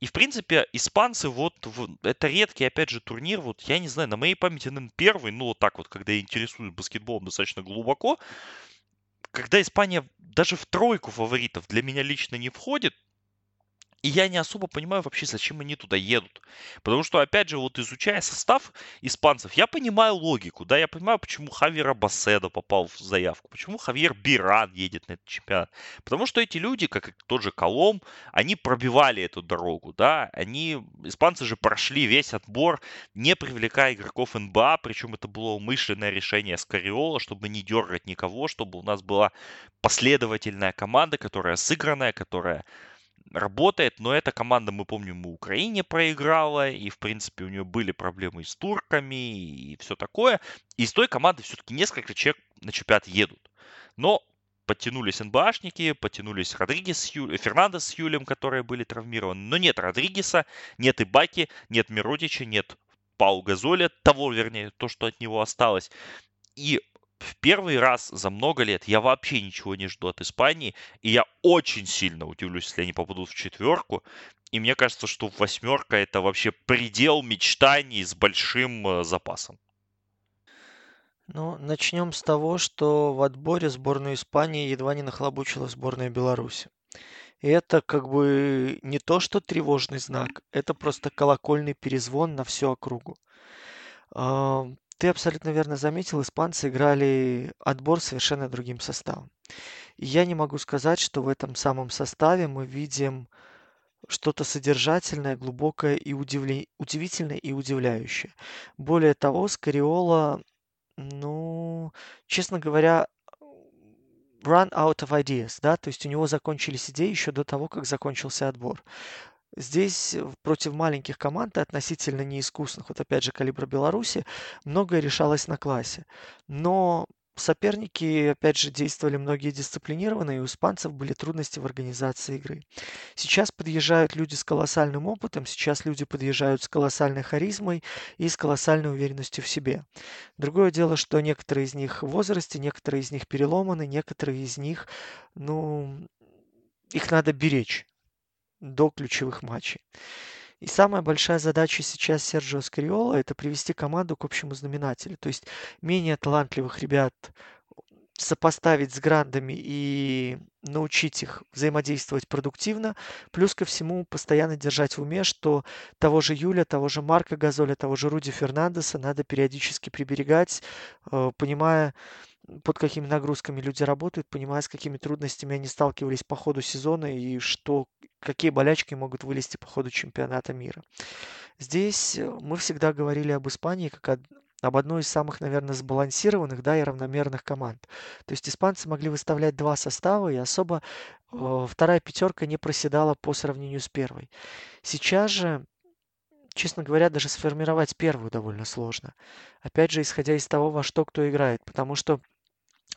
И, в принципе, испанцы, вот, это редкий, опять же, турнир, вот, я не знаю, на моей памяти, наверное, первый, ну, вот так вот, когда я интересуюсь баскетболом достаточно глубоко, когда Испания даже в тройку фаворитов для меня лично не входит, и я не особо понимаю вообще, зачем они туда едут. Потому что, опять же, вот изучая состав испанцев, я понимаю логику, да, я понимаю, почему Хавьер Басседо попал в заявку, почему Хавьер Биран едет на этот чемпионат. Потому что эти люди, как и тот же Колом, они пробивали эту дорогу, да, они, испанцы же прошли весь отбор, не привлекая игроков НБА, причем это было умышленное решение Скариола, чтобы не дергать никого, чтобы у нас была последовательная команда, которая сыгранная, которая работает, но эта команда, мы помним, в Украине проиграла, и, в принципе, у нее были проблемы с турками и все такое. И из той команды все-таки несколько человек на чемпионат едут. Но подтянулись НБАшники, подтянулись Родригес Ю... Фернандес с Юлем, которые были травмированы. Но нет Родригеса, нет Ибаки, нет Миродича, нет Пау Газоля, того, вернее, то, что от него осталось. И в первый раз за много лет я вообще ничего не жду от Испании, и я очень сильно удивлюсь, если они попадут в четверку. И мне кажется, что восьмерка это вообще предел мечтаний с большим э, запасом. Ну, начнем с того, что в отборе сборную Испании едва не нахлобучила сборная Беларуси. И это как бы не то, что тревожный знак, это просто колокольный перезвон на всю округу. Ты абсолютно верно заметил, испанцы играли отбор совершенно другим составом. И я не могу сказать, что в этом самом составе мы видим что-то содержательное, глубокое и удивле... удивительное и удивляющее. Более того, Скариола, ну, честно говоря, run out of ideas, да, то есть у него закончились идеи еще до того, как закончился отбор. Здесь э, против маленьких команд, относительно неискусных, вот опять же калибра Беларуси, многое решалось на классе. Но соперники, опять же, действовали многие дисциплинированно, и у испанцев были трудности в организации игры. Сейчас подъезжают люди с колоссальным опытом, сейчас люди подъезжают с колоссальной харизмой и с колоссальной уверенностью в себе. Другое дело, что некоторые из них в возрасте, некоторые из них переломаны, некоторые из них, ну, их надо беречь до ключевых матчей. И самая большая задача сейчас Серджио Скариола– это привести команду к общему знаменателю. То есть менее талантливых ребят сопоставить с грандами и научить их взаимодействовать продуктивно. Плюс ко всему постоянно держать в уме, что того же Юля, того же Марка Газоля, того же Руди Фернандеса надо периодически приберегать, э, понимая, под какими нагрузками люди работают, понимая, с какими трудностями они сталкивались по ходу сезона и что, какие болячки могут вылезти по ходу чемпионата мира. Здесь э, мы всегда говорили об Испании как о об одной из самых, наверное, сбалансированных, да, и равномерных команд. То есть испанцы могли выставлять два состава, и особо э, вторая пятерка не проседала по сравнению с первой. Сейчас же честно говоря, даже сформировать первую довольно сложно. Опять же, исходя из того, во что кто играет. Потому что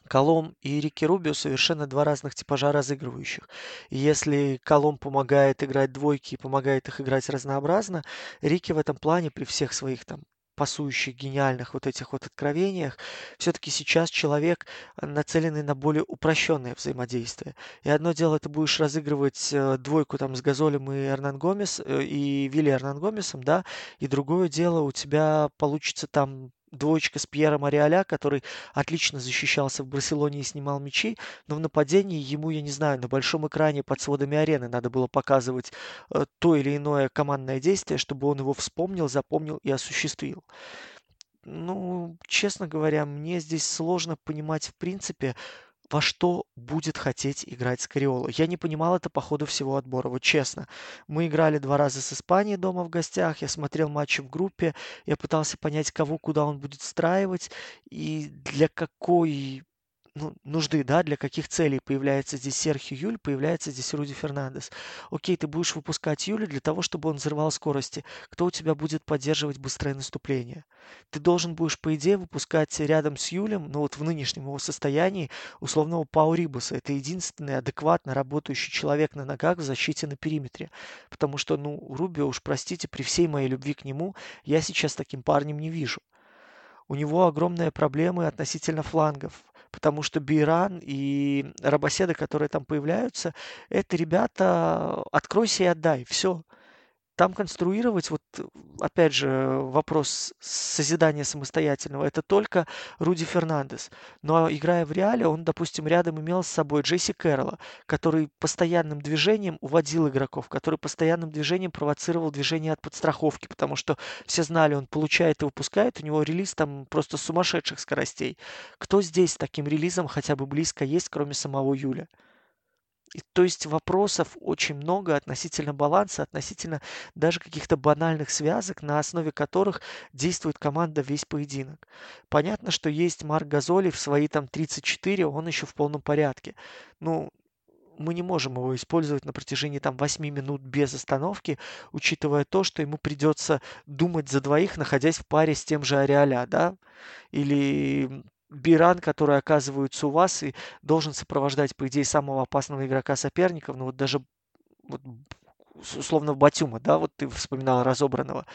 Колом и Рики Рубио совершенно два разных типажа разыгрывающих. И если Колом помогает играть двойки и помогает их играть разнообразно, Рики в этом плане при всех своих там пасующих, гениальных вот этих вот откровениях, все-таки сейчас человек э, нацеленный на более упрощенное взаимодействие. И одно дело, ты будешь разыгрывать э, двойку там с Газолем и Эрнан Гомес, э, и Вилли Эрнан Гомесом, да, и другое дело, у тебя получится там двоечка с Пьером Ариаля, который отлично защищался в Барселоне и снимал мячи, но в нападении ему, я не знаю, на большом экране под сводами арены надо было показывать э, то или иное командное действие, чтобы он его вспомнил, запомнил и осуществил. Ну, честно говоря, мне здесь сложно понимать в принципе, во что будет хотеть играть Скариоло. Я не понимал это по ходу всего отбора, вот честно. Мы играли два раза с Испанией дома в гостях, я смотрел матчи в группе, я пытался понять, кого куда он будет встраивать и для какой ну, нужды, да, для каких целей появляется здесь Серхио Юль, появляется здесь Руди Фернандес. Окей, ты будешь выпускать Юля для того, чтобы он взрывал скорости. Кто у тебя будет поддерживать быстрое наступление? Ты должен будешь, по идее, выпускать рядом с Юлем, ну вот в нынешнем его состоянии, условного Пау Рибуса. Это единственный адекватно работающий человек на ногах в защите на периметре. Потому что, ну, Рубио, уж простите, при всей моей любви к нему, я сейчас таким парнем не вижу. У него огромные проблемы относительно флангов потому что Биран и Рабоседы, которые там появляются, это ребята, откройся и отдай, все. Там конструировать, вот опять же, вопрос созидания самостоятельного, это только Руди Фернандес. Но играя в Реале, он, допустим, рядом имел с собой Джесси Кэрролла, который постоянным движением уводил игроков, который постоянным движением провоцировал движение от подстраховки, потому что все знали, он получает и выпускает, у него релиз там просто сумасшедших скоростей. Кто здесь таким релизом хотя бы близко есть, кроме самого Юля? И, то есть вопросов очень много относительно баланса, относительно даже каких-то банальных связок, на основе которых действует команда весь поединок. Понятно, что есть Марк Газоли в свои там 34, он еще в полном порядке. Ну, мы не можем его использовать на протяжении там 8 минут без остановки, учитывая то, что ему придется думать за двоих, находясь в паре с тем же Ариаля, да, или Биран, который оказывается у вас и должен сопровождать, по идее, самого опасного игрока соперников, ну вот даже вот, условно Батюма, да, вот ты вспоминал разобранного.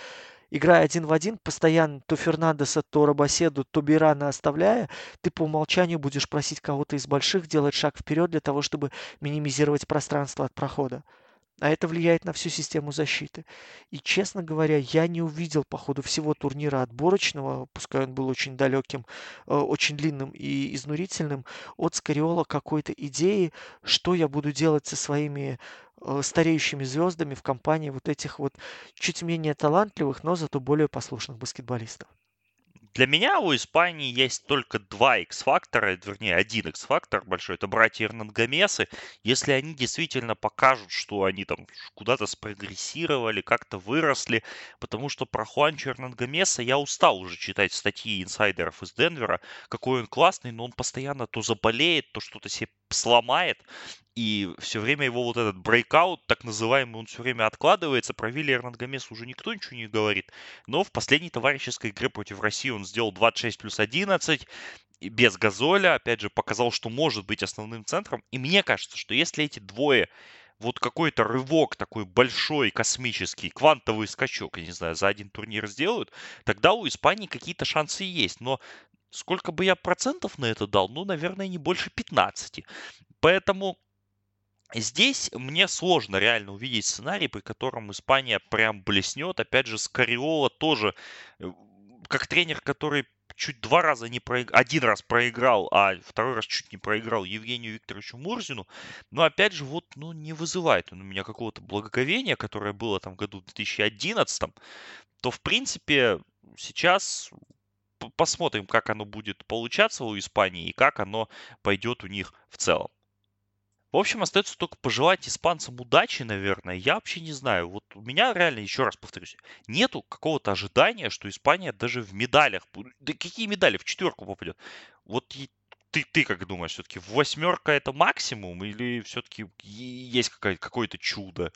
Играя один в один, постоянно то Фернандеса, то Робоседу, то Бирана оставляя, ты по умолчанию будешь просить кого-то из больших делать шаг вперед для того, чтобы минимизировать пространство от прохода а это влияет на всю систему защиты. И, честно говоря, я не увидел по ходу всего турнира отборочного, пускай он был очень далеким, э, очень длинным и изнурительным, от Скариола какой-то идеи, что я буду делать со своими э, стареющими звездами в компании вот этих вот чуть менее талантливых, но зато более послушных баскетболистов. Для меня у Испании есть только два X-фактора, вернее, один X-фактор большой, это братья Эрнангомесы. Если они действительно покажут, что они там куда-то спрогрессировали, как-то выросли, потому что про Хуанчо Эрнангомеса я устал уже читать статьи инсайдеров из Денвера, какой он классный, но он постоянно то заболеет, то что-то себе сломает, и все время его вот этот брейкаут, так называемый, он все время откладывается. Про Вилли Эрнангомес уже никто ничего не говорит. Но в последней товарищеской игре против России он сделал 26 плюс 11 без газоля. Опять же, показал, что может быть основным центром. И мне кажется, что если эти двое вот какой-то рывок такой большой, космический, квантовый скачок, я не знаю, за один турнир сделают, тогда у Испании какие-то шансы есть. Но сколько бы я процентов на это дал? Ну, наверное, не больше 15. Поэтому Здесь мне сложно реально увидеть сценарий, при котором Испания прям блеснет. Опять же, Скариола тоже, э, как тренер, который чуть два раза не проиграл, один раз проиграл, а второй раз чуть не проиграл Евгению Викторовичу Мурзину. Но опять же, вот, ну, не вызывает он у меня какого-то благоговения, которое было там году в 2011, то, в принципе, сейчас посмотрим, как оно будет получаться у Испании и как оно пойдет у них в целом. В общем, остается только пожелать испанцам удачи, наверное. Я вообще не знаю. Вот у меня реально, еще раз повторюсь, нету какого-то ожидания, что Испания даже в медалях... Да какие медали? В четверку попадет. Вот ты, ты как думаешь, все-таки восьмерка это максимум или все-таки есть какое-то чудо?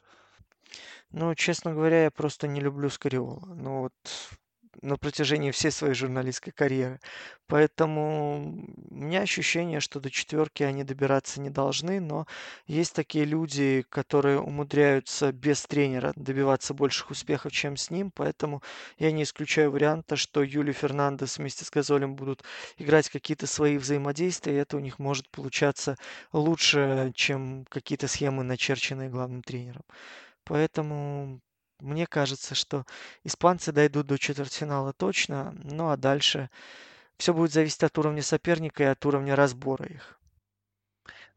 Ну, честно говоря, я просто не люблю Скориола. Ну вот на протяжении всей своей журналистской карьеры. Поэтому у меня ощущение, что до четверки они добираться не должны, но есть такие люди, которые умудряются без тренера добиваться больших успехов, чем с ним, поэтому я не исключаю варианта, что Юли Фернандес вместе с Газолем будут играть какие-то свои взаимодействия, и это у них может получаться лучше, чем какие-то схемы, начерченные главным тренером. Поэтому мне кажется, что испанцы дойдут до четвертьфинала точно, ну а дальше все будет зависеть от уровня соперника и от уровня разбора их.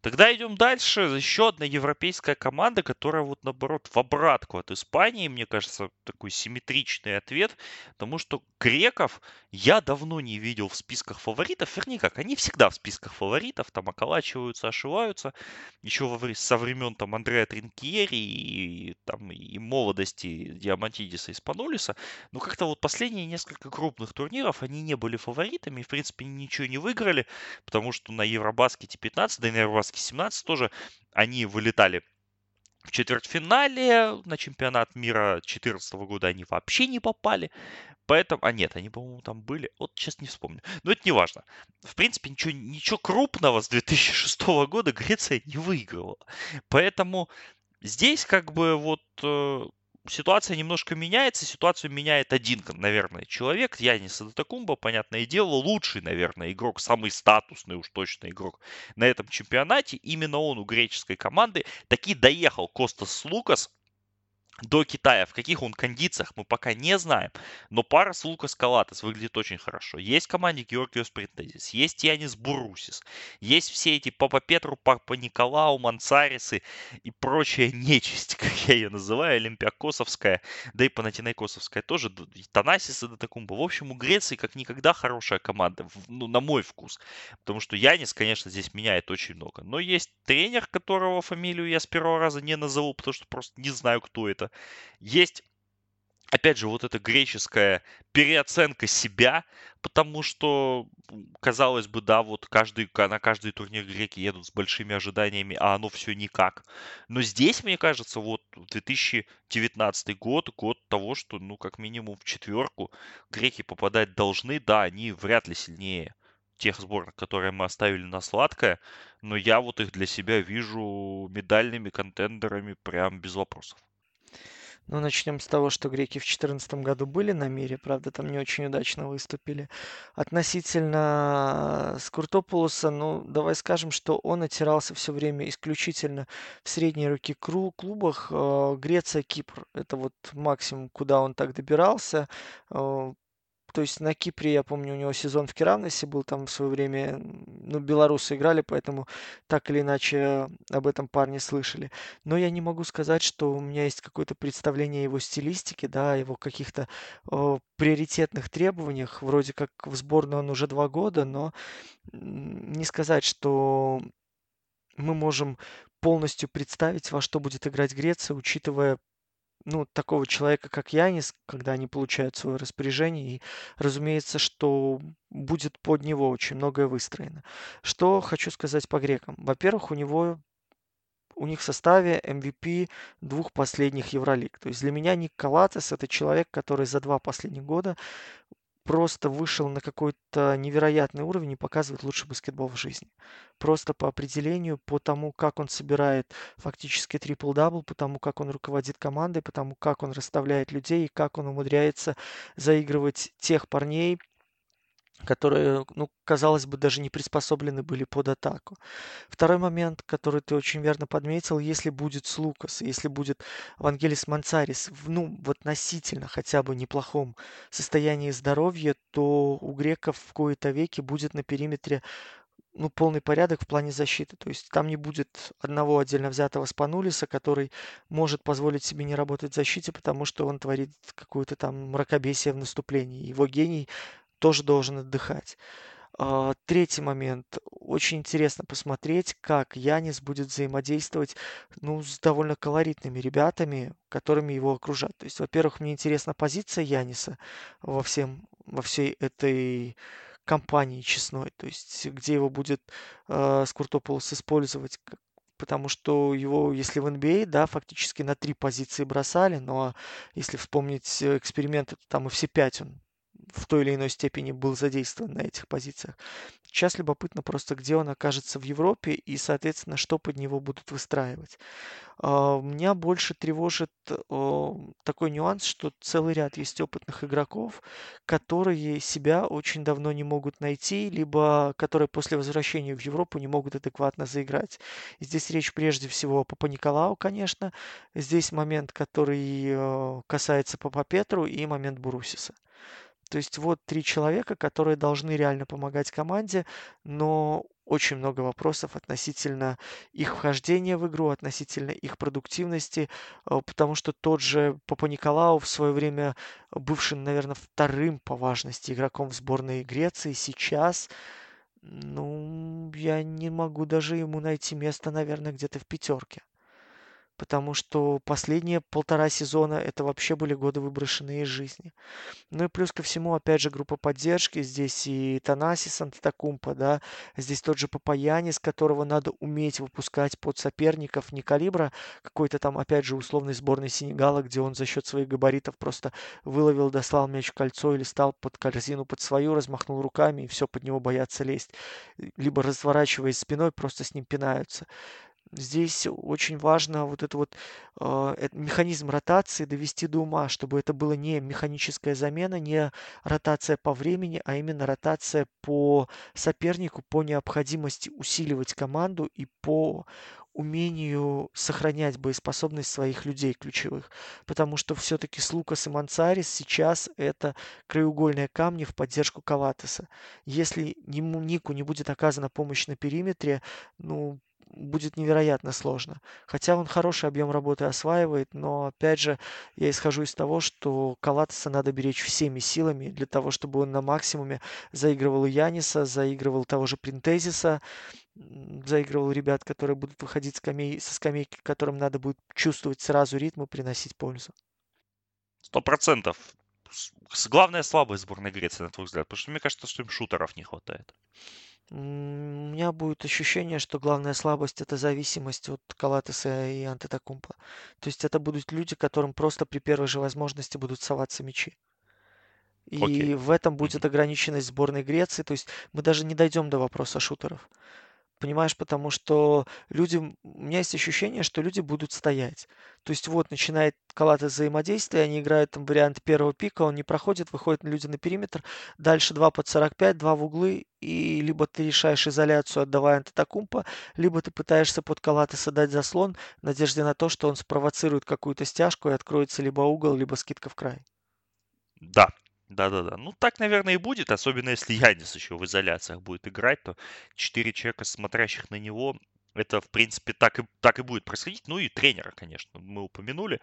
Тогда идем дальше. Еще одна европейская команда, которая вот наоборот в обратку от Испании. Мне кажется, такой симметричный ответ. Потому что греков я давно не видел в списках фаворитов. Вернее как, они всегда в списках фаворитов. Там околачиваются, ошиваются. Еще во, со времен там Андреа Тринкьери и, там, и молодости Диамантидиса и Спанулиса. Но как-то вот последние несколько крупных турниров они не были фаворитами. И, в принципе, ничего не выиграли. Потому что на Евробаскете 15, да и на Евробаскете 17 тоже они вылетали в четвертьфинале на чемпионат мира 2014 года они вообще не попали. Поэтому... А нет, они, по-моему, там были. Вот сейчас не вспомню. Но это не важно. В принципе, ничего, ничего крупного с 2006 года Греция не выигрывала. Поэтому здесь как бы вот э, ситуация немножко меняется. Ситуацию меняет один, наверное, человек. Янис Адатакумба, понятное дело, лучший, наверное, игрок, самый статусный уж точно игрок на этом чемпионате. Именно он у греческой команды таки доехал Костас Лукас до Китая. В каких он кондициях мы пока не знаем. Но пара с Лукас Калатес выглядит очень хорошо. Есть в команде Георгиос Принтезис, есть Янис Бурусис, есть все эти Папа Петру, Папа Николау, Мансарисы и прочая нечисть, как я ее называю, Олимпиакосовская, да и Панатинайкосовская тоже, и Танасис и Датакумба. В общем, у Греции как никогда хорошая команда, ну, на мой вкус. Потому что Янис, конечно, здесь меняет очень много. Но есть тренер, которого фамилию я с первого раза не назову, потому что просто не знаю, кто это. Есть опять же, вот эта греческая переоценка себя, потому что, казалось бы, да, вот каждый, на каждый турнир греки едут с большими ожиданиями, а оно все никак. Но здесь, мне кажется, вот 2019 год, год того, что, ну, как минимум в четверку греки попадать должны, да, они вряд ли сильнее тех сборных, которые мы оставили на сладкое, но я вот их для себя вижу медальными контендерами прям без вопросов. Ну, начнем с того, что греки в 2014 году были на мире, правда, там не очень удачно выступили. Относительно Скуртопулуса, ну, давай скажем, что он отирался все время исключительно в средней руки клубах. Э, Греция, Кипр. Это вот максимум, куда он так добирался. Э, то есть на Кипре, я помню, у него сезон в Керамнесе был там в свое время, ну, белорусы играли, поэтому так или иначе об этом парне слышали. Но я не могу сказать, что у меня есть какое-то представление о его стилистике, да, его каких-то о, приоритетных требованиях. Вроде как в сборную он уже два года, но не сказать, что мы можем полностью представить, во что будет играть Греция, учитывая ну, такого человека, как Янис, когда они получают свое распоряжение. И, разумеется, что будет под него очень многое выстроено. Что хочу сказать по грекам. Во-первых, у него у них в составе MVP двух последних Евролиг. То есть для меня Ник Калатес это человек, который за два последних года просто вышел на какой-то невероятный уровень и показывает лучший баскетбол в жизни. Просто по определению, по тому, как он собирает фактически трипл-дабл, по тому, как он руководит командой, по тому, как он расставляет людей и как он умудряется заигрывать тех парней, которые, ну, казалось бы, даже не приспособлены были под атаку. Второй момент, который ты очень верно подметил, если будет Слукас, если будет Вангелис Мансарис, ну, в относительно хотя бы неплохом состоянии здоровья, то у греков в кои-то веки будет на периметре ну, полный порядок в плане защиты. То есть там не будет одного отдельно взятого спанулиса, который может позволить себе не работать в защите, потому что он творит какое-то там мракобесие в наступлении. Его гений тоже должен отдыхать. А, третий момент. Очень интересно посмотреть, как Янис будет взаимодействовать, ну, с довольно колоритными ребятами, которыми его окружат. То есть, во-первых, мне интересна позиция Яниса во всем, во всей этой компании честной, то есть где его будет э, Скуртополос использовать, потому что его, если в NBA, да, фактически на три позиции бросали, но если вспомнить э, эксперименты, то там и все пять он в той или иной степени был задействован на этих позициях. Сейчас любопытно просто, где он окажется в Европе и, соответственно, что под него будут выстраивать. А, меня больше тревожит такой нюанс, что целый ряд есть опытных игроков, которые себя очень давно не могут найти, либо которые после возвращения в Европу не могут адекватно заиграть. Здесь речь прежде всего о Папа Николау, конечно. Здесь момент, который э, касается Папа Петру и момент Бурусиса. То есть вот три человека, которые должны реально помогать команде, но очень много вопросов относительно их вхождения в игру, относительно их продуктивности, э, потому что тот же Папа Николау в свое время, бывший, наверное, вторым по важности игроком в сборной Греции, сейчас, ну, я не могу даже ему найти место, наверное, где-то в пятерке потому что последние полтора сезона это вообще были годы выброшенные из жизни. Ну и плюс ко всему, опять же, группа поддержки. Здесь и Танасис Антетокумпа, да, здесь тот же Папаянис, которого надо уметь выпускать под соперников, не калибра какой-то там, опять же, условной сборной Сенегала, где он за счет своих габаритов просто выловил, дослал мяч в кольцо или стал под корзину под свою, размахнул руками и все, под него боятся лезть. Либо разворачиваясь спиной, просто с ним пинаются здесь очень важно вот это вот э, механизм ротации довести до ума, чтобы это было не механическая замена, не ротация по времени, а именно ротация по сопернику, по необходимости усиливать команду и по умению сохранять боеспособность своих людей ключевых. Потому что все-таки с Лукас и Мансарис сейчас это краеугольные камни в поддержку Калатеса. Если ему, Нику не будет оказана помощь на периметре, ну, будет невероятно сложно. Хотя он хороший объем работы осваивает, но опять же я исхожу из того, что Калатеса надо беречь всеми силами для того, чтобы он на максимуме заигрывал Яниса, заигрывал того же Принтезиса, заигрывал ребят, которые будут выходить скамей, со скамейки, которым надо будет чувствовать сразу ритм и приносить пользу. Сто процентов. Главная слабость сборной Греции, на твой взгляд? Потому что мне кажется, что им шутеров не хватает. У меня будет ощущение, что главная слабость это зависимость от Калатеса и Антетокумпа. То есть это будут люди, которым просто при первой же возможности будут соваться мячи. И Окей. в этом будет ограниченность сборной Греции. То есть мы даже не дойдем до вопроса шутеров. Понимаешь, потому что люди, у меня есть ощущение, что люди будут стоять. То есть вот начинает Калата взаимодействие, они играют там вариант первого пика, он не проходит, выходят люди на периметр, дальше 2 под 45, 2 в углы, и либо ты решаешь изоляцию, отдавая антитакумпа, либо ты пытаешься под Калатеса дать заслон в надежде на то, что он спровоцирует какую-то стяжку и откроется либо угол, либо скидка в край. Да, да-да-да. Ну, так, наверное, и будет, особенно если Янис еще в изоляциях будет играть, то четыре человека, смотрящих на него, это, в принципе, так и, так и будет происходить. Ну и тренера, конечно, мы упомянули.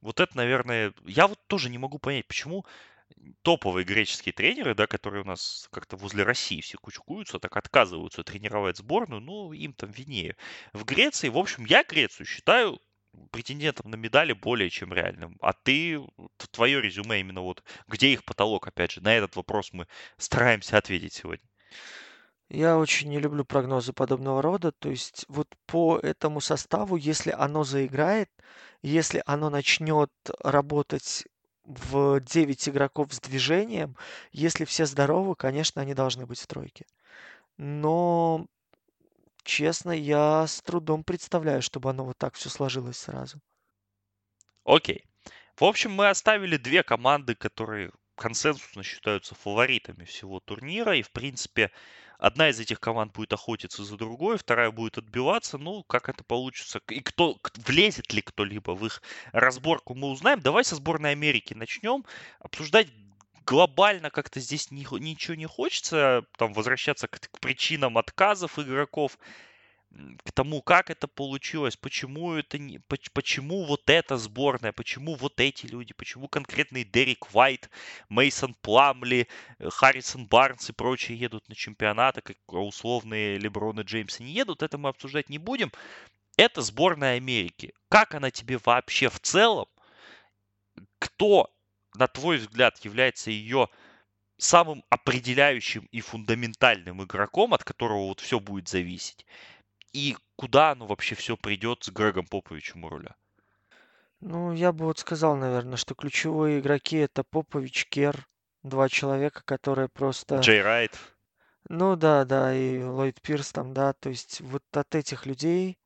Вот это, наверное, я вот тоже не могу понять, почему топовые греческие тренеры, да, которые у нас как-то возле России все кучкуются, так отказываются тренировать сборную, ну, им там винее. В Греции, в общем, я Грецию считаю претендентом на медали более чем реальным. А ты, твое резюме именно вот, где их потолок, опять же, на этот вопрос мы стараемся ответить сегодня. Я очень не люблю прогнозы подобного рода. То есть вот по этому составу, если оно заиграет, если оно начнет работать в 9 игроков с движением, если все здоровы, конечно, они должны быть в тройке. Но Честно, я с трудом представляю, чтобы оно вот так все сложилось сразу. Окей. В общем, мы оставили две команды, которые консенсусно считаются фаворитами всего турнира. И, в принципе, одна из этих команд будет охотиться за другой, вторая будет отбиваться. Ну, как это получится? И кто влезет ли кто-либо в их разборку, мы узнаем. Давай со сборной Америки начнем. Обсуждать глобально как-то здесь ни, ничего не хочется, там возвращаться к, к причинам отказов игроков. к тому, как это получилось, почему это не, почему вот эта сборная, почему вот эти люди, почему конкретный Дерек Уайт, Мейсон Пламли, э, Харрисон Барнс и прочие едут на чемпионаты, как условные Леброн и Джеймс не едут, это мы обсуждать не будем. Это сборная Америки. Как она тебе вообще в целом? Кто, на твой взгляд, является ее самым определяющим и фундаментальным игроком, от которого вот все будет зависеть? И куда оно вообще все придет с Грегом Поповичем у руля? Ну, я бы вот сказал, наверное, что ключевые игроки это Попович, Кер, два человека, которые просто... Джей Райт. Ну да, да, и Ллойд Пирс там, да, то есть вот от этих людей,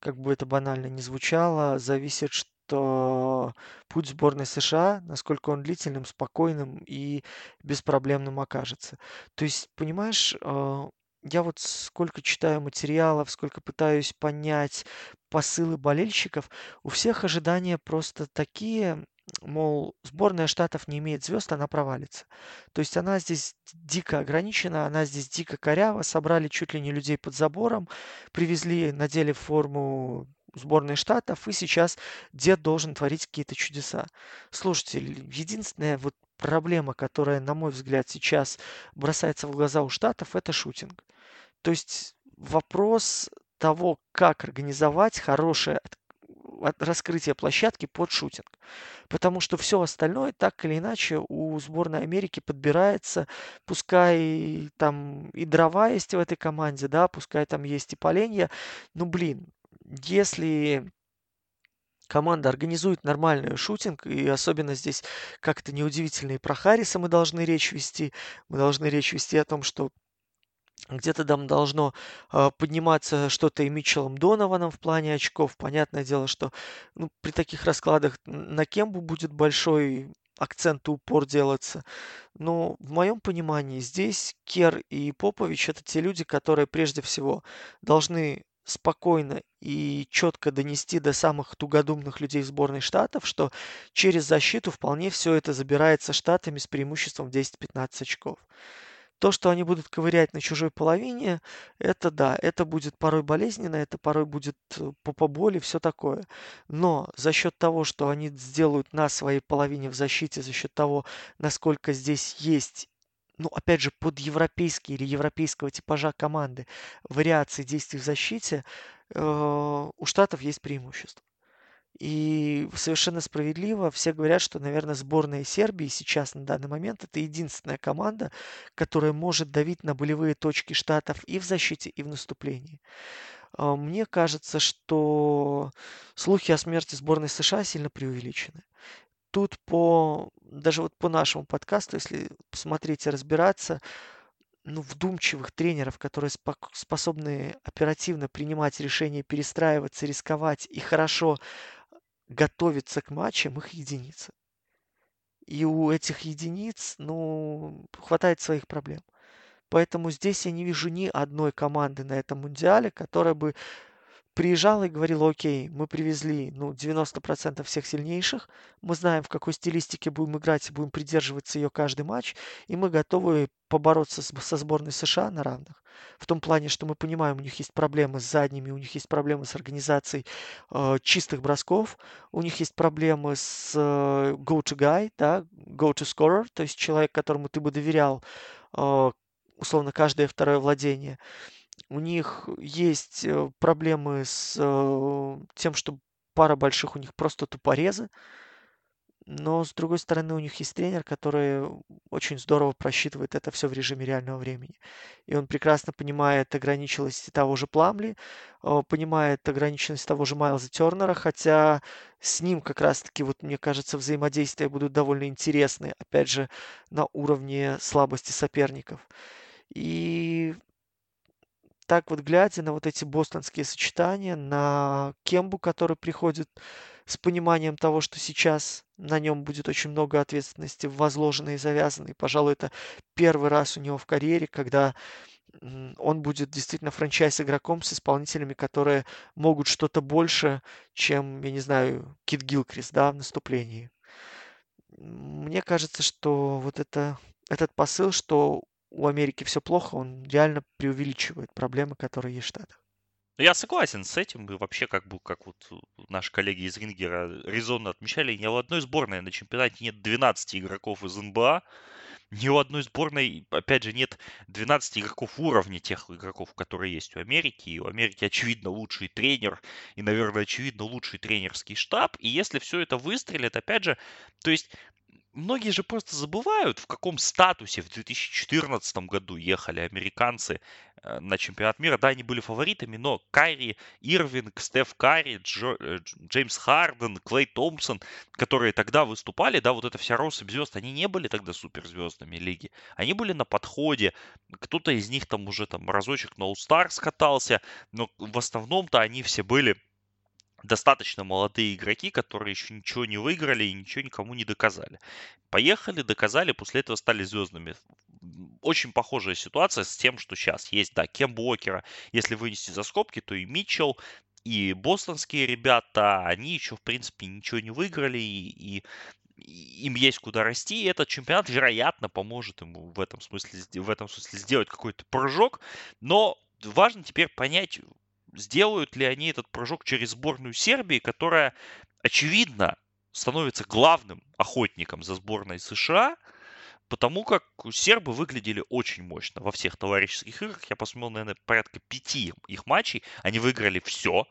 как бы это банально не звучало, зависит, что путь сборной США, насколько он длительным, спокойным и беспроблемным окажется. То есть, понимаешь, э, я вот сколько читаю материалов, сколько пытаюсь понять посылы болельщиков, у всех ожидания просто такие, мол, сборная Штатов не имеет звезд, она провалится. То есть она здесь дико ограничена, она здесь дико корява, собрали чуть ли не людей под забором, привезли, надели форму сборной Штатов, и сейчас дед должен творить какие-то чудеса. Слушайте, единственная вот проблема, которая, на мой взгляд, сейчас бросается в глаза у Штатов, это шутинг. То есть вопрос того, как организовать хорошее раскрытие площадки под шутинг. Потому что все остальное так или иначе у сборной Америки подбирается, пускай там и дрова есть в этой команде, да, пускай там есть и поленья. Ну, блин, если команда организует нормальный шутинг, и особенно здесь как-то неудивительно и про Харриса мы должны речь вести, мы должны речь вести о том, что где-то там должно э, подниматься что-то и Митчеллом Донованом в плане очков. Понятное дело, что ну, при таких раскладах на Кембу будет большой акцент и упор делаться. Но в моем понимании здесь Кер и Попович это те люди, которые прежде всего должны спокойно и четко донести до самых тугодумных людей сборной штатов, что через защиту вполне все это забирается штатами с преимуществом 10-15 очков. То, что они будут ковырять на чужой половине, это да, это будет порой болезненно, это порой будет э, по поболи, все такое. Но за счет того, что они сделают на своей половине в защите, за счет того, насколько здесь есть ну, опять же, под европейские или европейского типажа команды вариации действий в защите, э, у Штатов есть преимущество. И совершенно справедливо все говорят, что, наверное, сборная Сербии сейчас на данный момент это единственная команда, которая может давить на болевые точки Штатов и в защите, и в наступлении. А, мне кажется, что слухи о смерти сборной США сильно преувеличены. Тут по, даже вот по нашему подкасту, если посмотреть и разбираться, ну, вдумчивых тренеров, которые способны оперативно принимать решения, перестраиваться, рисковать и хорошо готовиться к матчам, их единицы. И у этих единиц, ну, хватает своих проблем. Поэтому здесь я не вижу ни одной команды на этом мундиале, которая бы приезжала и говорила, окей, мы привезли ну, 90% всех сильнейших, мы знаем, в какой стилистике будем играть будем придерживаться ее каждый матч, и мы готовы побороться с, со сборной США на равных. В том плане, что мы понимаем, у них есть проблемы с задними, у них есть проблемы с организацией э, чистых бросков, у них есть проблемы с э, go-to-guy, да, go-to-scorer, то есть человек, которому ты бы доверял э, условно каждое второе владение. У них есть э, проблемы с э, тем, что пара больших у них просто тупорезы. Но, с другой стороны, у них есть тренер, который очень здорово просчитывает это все в режиме реального времени. И он прекрасно понимает ограниченность того же Пламли, э, понимает ограниченность того же Майлза Тернера, хотя с ним как раз-таки, вот мне кажется, взаимодействия будут довольно интересны, опять же, на уровне слабости соперников. И так вот глядя на вот эти бостонские сочетания, на Кембу, который приходит с пониманием того, что сейчас на нем будет очень много ответственности возложенной и завязанной. Пожалуй, это первый раз у него в карьере, когда он будет действительно франчайз-игроком с исполнителями, которые могут что-то больше, чем, я не знаю, Кит Гилкрис, да, в наступлении. Мне кажется, что вот это, этот посыл, что у Америки все плохо, он реально преувеличивает проблемы, которые есть в Штатах. Я согласен с этим. И вообще, как бы, как вот наши коллеги из Рингера резонно отмечали, ни у одной сборной на чемпионате нет 12 игроков из НБА. Ни у одной сборной, опять же, нет 12 игроков уровня тех игроков, которые есть у Америки. И у Америки, очевидно, лучший тренер и, наверное, очевидно, лучший тренерский штаб. И если все это выстрелит, опять же, то есть многие же просто забывают, в каком статусе в 2014 году ехали американцы э, на чемпионат мира. Да, они были фаворитами, но Кайри, Ирвинг, Стеф Карри, Джо, э, Джеймс Харден, Клей Томпсон, которые тогда выступали, да, вот эта вся россыпь звезд, они не были тогда суперзвездами лиги. Они были на подходе. Кто-то из них там уже там разочек на All-Star скатался, но в основном-то они все были достаточно молодые игроки, которые еще ничего не выиграли и ничего никому не доказали. Поехали, доказали, после этого стали звездными. Очень похожая ситуация с тем, что сейчас есть, да, Кем Блокера, если вынести за скобки, то и Митчелл, и бостонские ребята, они еще, в принципе, ничего не выиграли, и, и им есть куда расти, и этот чемпионат, вероятно, поможет ему в этом смысле, в этом смысле сделать какой-то прыжок, но важно теперь понять, сделают ли они этот прыжок через сборную Сербии, которая, очевидно, становится главным охотником за сборной США, потому как сербы выглядели очень мощно во всех товарищеских играх. Я посмотрел, наверное, порядка пяти их матчей. Они выиграли все.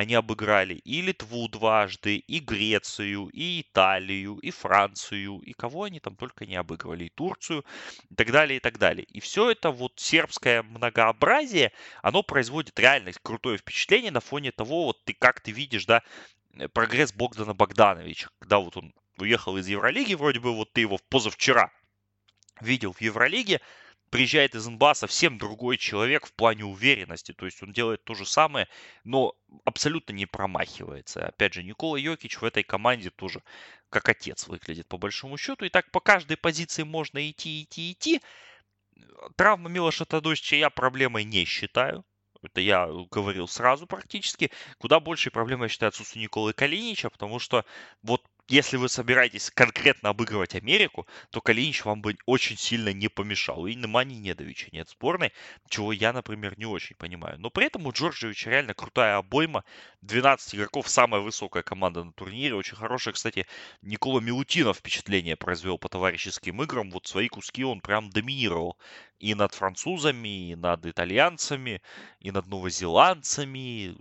Они обыграли и Литву дважды, и Грецию, и Италию, и Францию, и кого они там только не обыгрывали, и Турцию, и так далее, и так далее. И все это вот сербское многообразие, оно производит реально крутое впечатление на фоне того, вот ты как ты видишь, да, э, прогресс Богдана Богдановича, когда вот он уехал из Евролиги, вроде бы вот ты его позавчера видел в Евролиге, приезжает из НБА совсем другой человек в плане уверенности. То есть он делает то же самое, но абсолютно не промахивается. Опять же, Никола Йокич в этой команде тоже как отец выглядит по большому счету. И так по каждой позиции можно идти, идти, идти. Травма Милоша Тадосича я проблемой не считаю. Это я говорил сразу практически. Куда большей проблемой, я считаю, отсутствие Николы Калинича, потому что вот если вы собираетесь конкретно обыгрывать Америку, то Калинич вам бы очень сильно не помешал. И Немани Недовича нет сборной, чего я, например, не очень понимаю. Но при этом у Джорджевича реально крутая обойма. 12 игроков, самая высокая команда на турнире. Очень хорошая, кстати, Никола Милутинов впечатление произвел по товарищеским играм. Вот свои куски он прям доминировал. И над французами, и над итальянцами, и над новозеландцами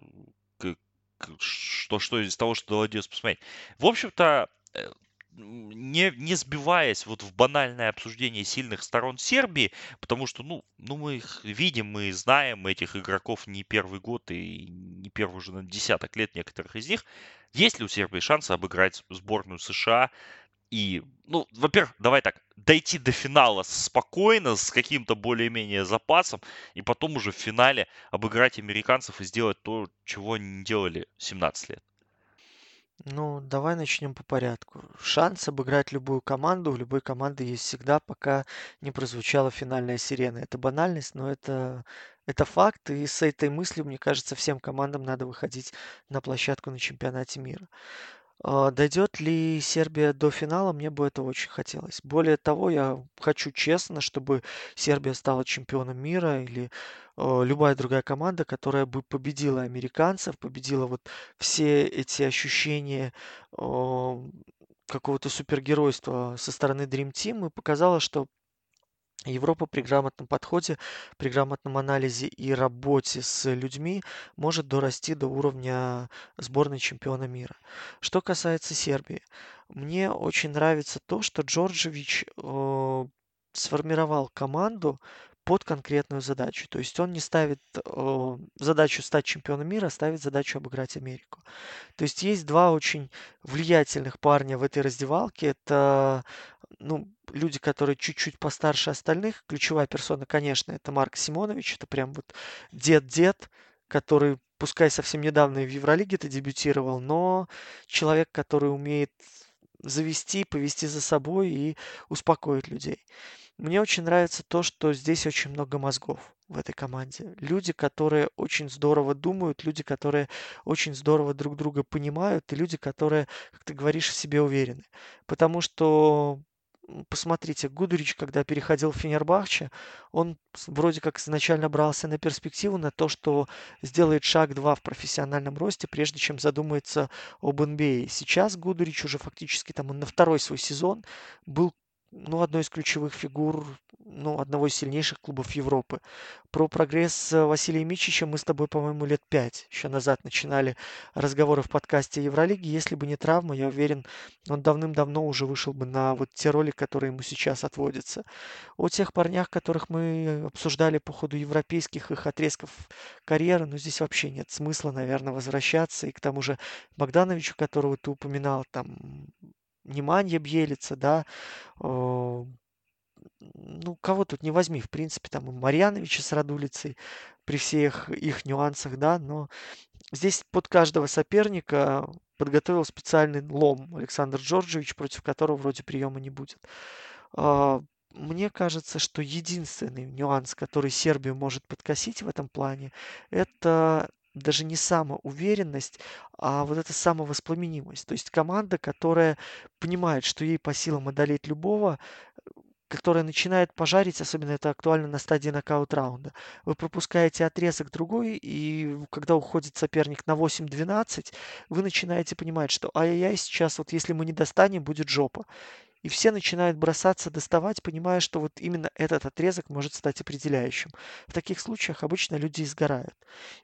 что, что из того, что доводилось посмотреть. В общем-то, э, не, не сбиваясь вот в банальное обсуждение сильных сторон Сербии, потому что, ну, ну, мы их видим, мы знаем этих игроков не первый год и не первый уже на десяток лет некоторых из них. Есть ли у Сербии шансы обыграть сборную США и, ну, во-первых, давай так, дойти до финала спокойно, с каким-то более-менее запасом, и потом уже в финале обыграть американцев и сделать то, чего не делали 17 лет. Ну, давай начнем по порядку. Шанс обыграть любую команду у любой команды есть всегда, пока не прозвучала финальная сирена. Это банальность, но это, это факт, и с этой мыслью, мне кажется, всем командам надо выходить на площадку на чемпионате мира. А, дойдет ли Сербия до финала, мне бы это очень хотелось. Более того, я хочу честно, чтобы Сербия стала чемпионом мира или э, любая другая команда, которая бы победила американцев, победила вот все эти ощущения какого-то супергеройства со стороны Dream Team и показала, что Европа при грамотном подходе, при грамотном анализе и работе с людьми может дорасти до уровня сборной чемпиона мира. Что касается Сербии, мне очень нравится то, что Джорджевич э, сформировал команду под конкретную задачу. То есть он не ставит э, задачу стать чемпионом мира, а ставит задачу обыграть Америку. То есть есть два очень влиятельных парня в этой раздевалке. Это ну, люди, которые чуть-чуть постарше остальных. Ключевая персона, конечно, это Марк Симонович. Это прям вот дед-дед, который, пускай совсем недавно в Евролиге ты дебютировал, но человек, который умеет завести, повести за собой и успокоить людей. Мне очень нравится то, что здесь очень много мозгов в этой команде. Люди, которые очень здорово думают, люди, которые очень здорово друг друга понимают, и люди, которые, как ты говоришь, в себе уверены. Потому что посмотрите, Гудурич, когда переходил в Фенербахче, он вроде как изначально брался на перспективу, на то, что сделает шаг-два в профессиональном росте, прежде чем задумается об NBA. Сейчас Гудурич уже фактически там он на второй свой сезон был ну, одной из ключевых фигур ну, одного из сильнейших клубов Европы. Про прогресс э, Василия Мичича мы с тобой, по-моему, лет пять еще назад начинали разговоры в подкасте Евролиги. Если бы не травма, я уверен, он давным-давно уже вышел бы на вот те роли, которые ему сейчас отводятся. О тех парнях, которых мы обсуждали по ходу европейских их отрезков карьеры, ну, здесь вообще нет смысла, наверное, возвращаться. И к тому же Богдановичу, которого ты упоминал, там Неманья Бьелица, да, ну, кого тут не возьми, в принципе, там и Марьяновича с Радулицей, при всех их нюансах, да, но здесь под каждого соперника подготовил специальный лом Александр Джорджевич, против которого вроде приема не будет. А, мне кажется, что единственный нюанс, который Сербию может подкосить в этом плане, это даже не самоуверенность, а вот эта самовоспламенимость. То есть команда, которая понимает, что ей по силам одолеть любого, которая начинает пожарить, особенно это актуально на стадии нокаут-раунда. Вы пропускаете отрезок другой, и когда уходит соперник на 8-12, вы начинаете понимать, что ай-яй-яй, сейчас вот если мы не достанем, будет жопа. И все начинают бросаться, доставать, понимая, что вот именно этот отрезок может стать определяющим. В таких случаях обычно люди изгорают.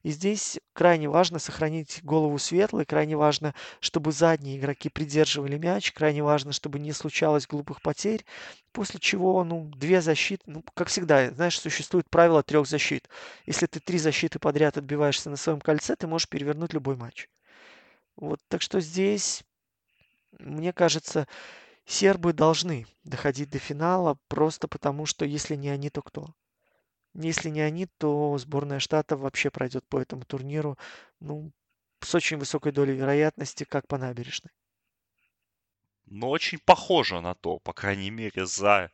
И здесь крайне важно сохранить голову светлой, крайне важно, чтобы задние игроки придерживали мяч, крайне важно, чтобы не случалось глупых потерь, после чего, ну, две защиты, ну, как всегда, знаешь, существует правило трех защит. Если ты три защиты подряд отбиваешься на своем кольце, ты можешь перевернуть любой матч. Вот, так что здесь, мне кажется, Сербы должны доходить до финала просто потому, что если не они, то кто? Если не они, то сборная штата вообще пройдет по этому турниру ну, с очень высокой долей вероятности, как по набережной. Ну, очень похоже на то, по крайней мере, за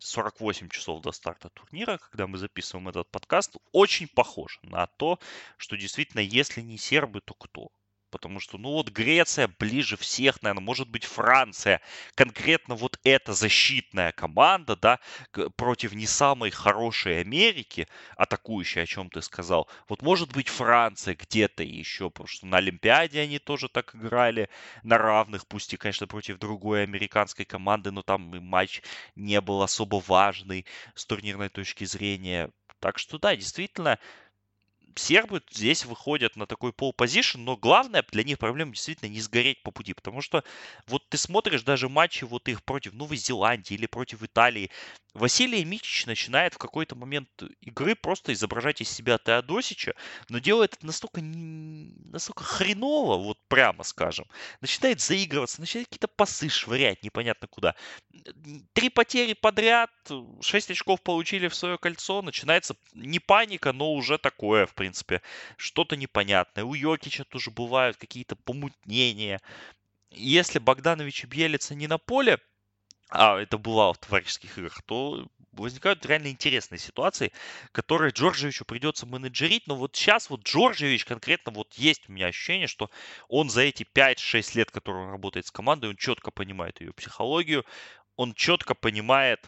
48 часов до старта турнира, когда мы записываем этот подкаст, очень похоже на то, что действительно, если не сербы, то кто? Потому что, ну вот Греция ближе всех, наверное, может быть Франция. Конкретно вот эта защитная команда, да, против не самой хорошей Америки, атакующей, о чем ты сказал. Вот может быть Франция где-то еще, потому что на Олимпиаде они тоже так играли на равных, пусть и, конечно, против другой американской команды, но там матч не был особо важный с турнирной точки зрения. Так что да, действительно, сербы здесь выходят на такой пол-позишн, но главное для них проблема действительно не сгореть по пути, потому что вот ты смотришь даже матчи вот их против Новой Зеландии или против Италии, Василий Митич начинает в какой-то момент игры просто изображать из себя Теодосича, но делает это настолько, настолько хреново, вот прямо скажем. Начинает заигрываться, начинает какие-то пасы швырять непонятно куда. Три потери подряд, шесть очков получили в свое кольцо, начинается не паника, но уже такое, в принципе, что-то непонятное. У Йокича тоже бывают какие-то помутнения. Если Богданович и Бьелица не на поле, а это бывало в товарищеских играх, то возникают реально интересные ситуации, которые Джорджевичу придется менеджерить. Но вот сейчас вот Джорджевич конкретно, вот есть у меня ощущение, что он за эти 5-6 лет, которые он работает с командой, он четко понимает ее психологию, он четко понимает,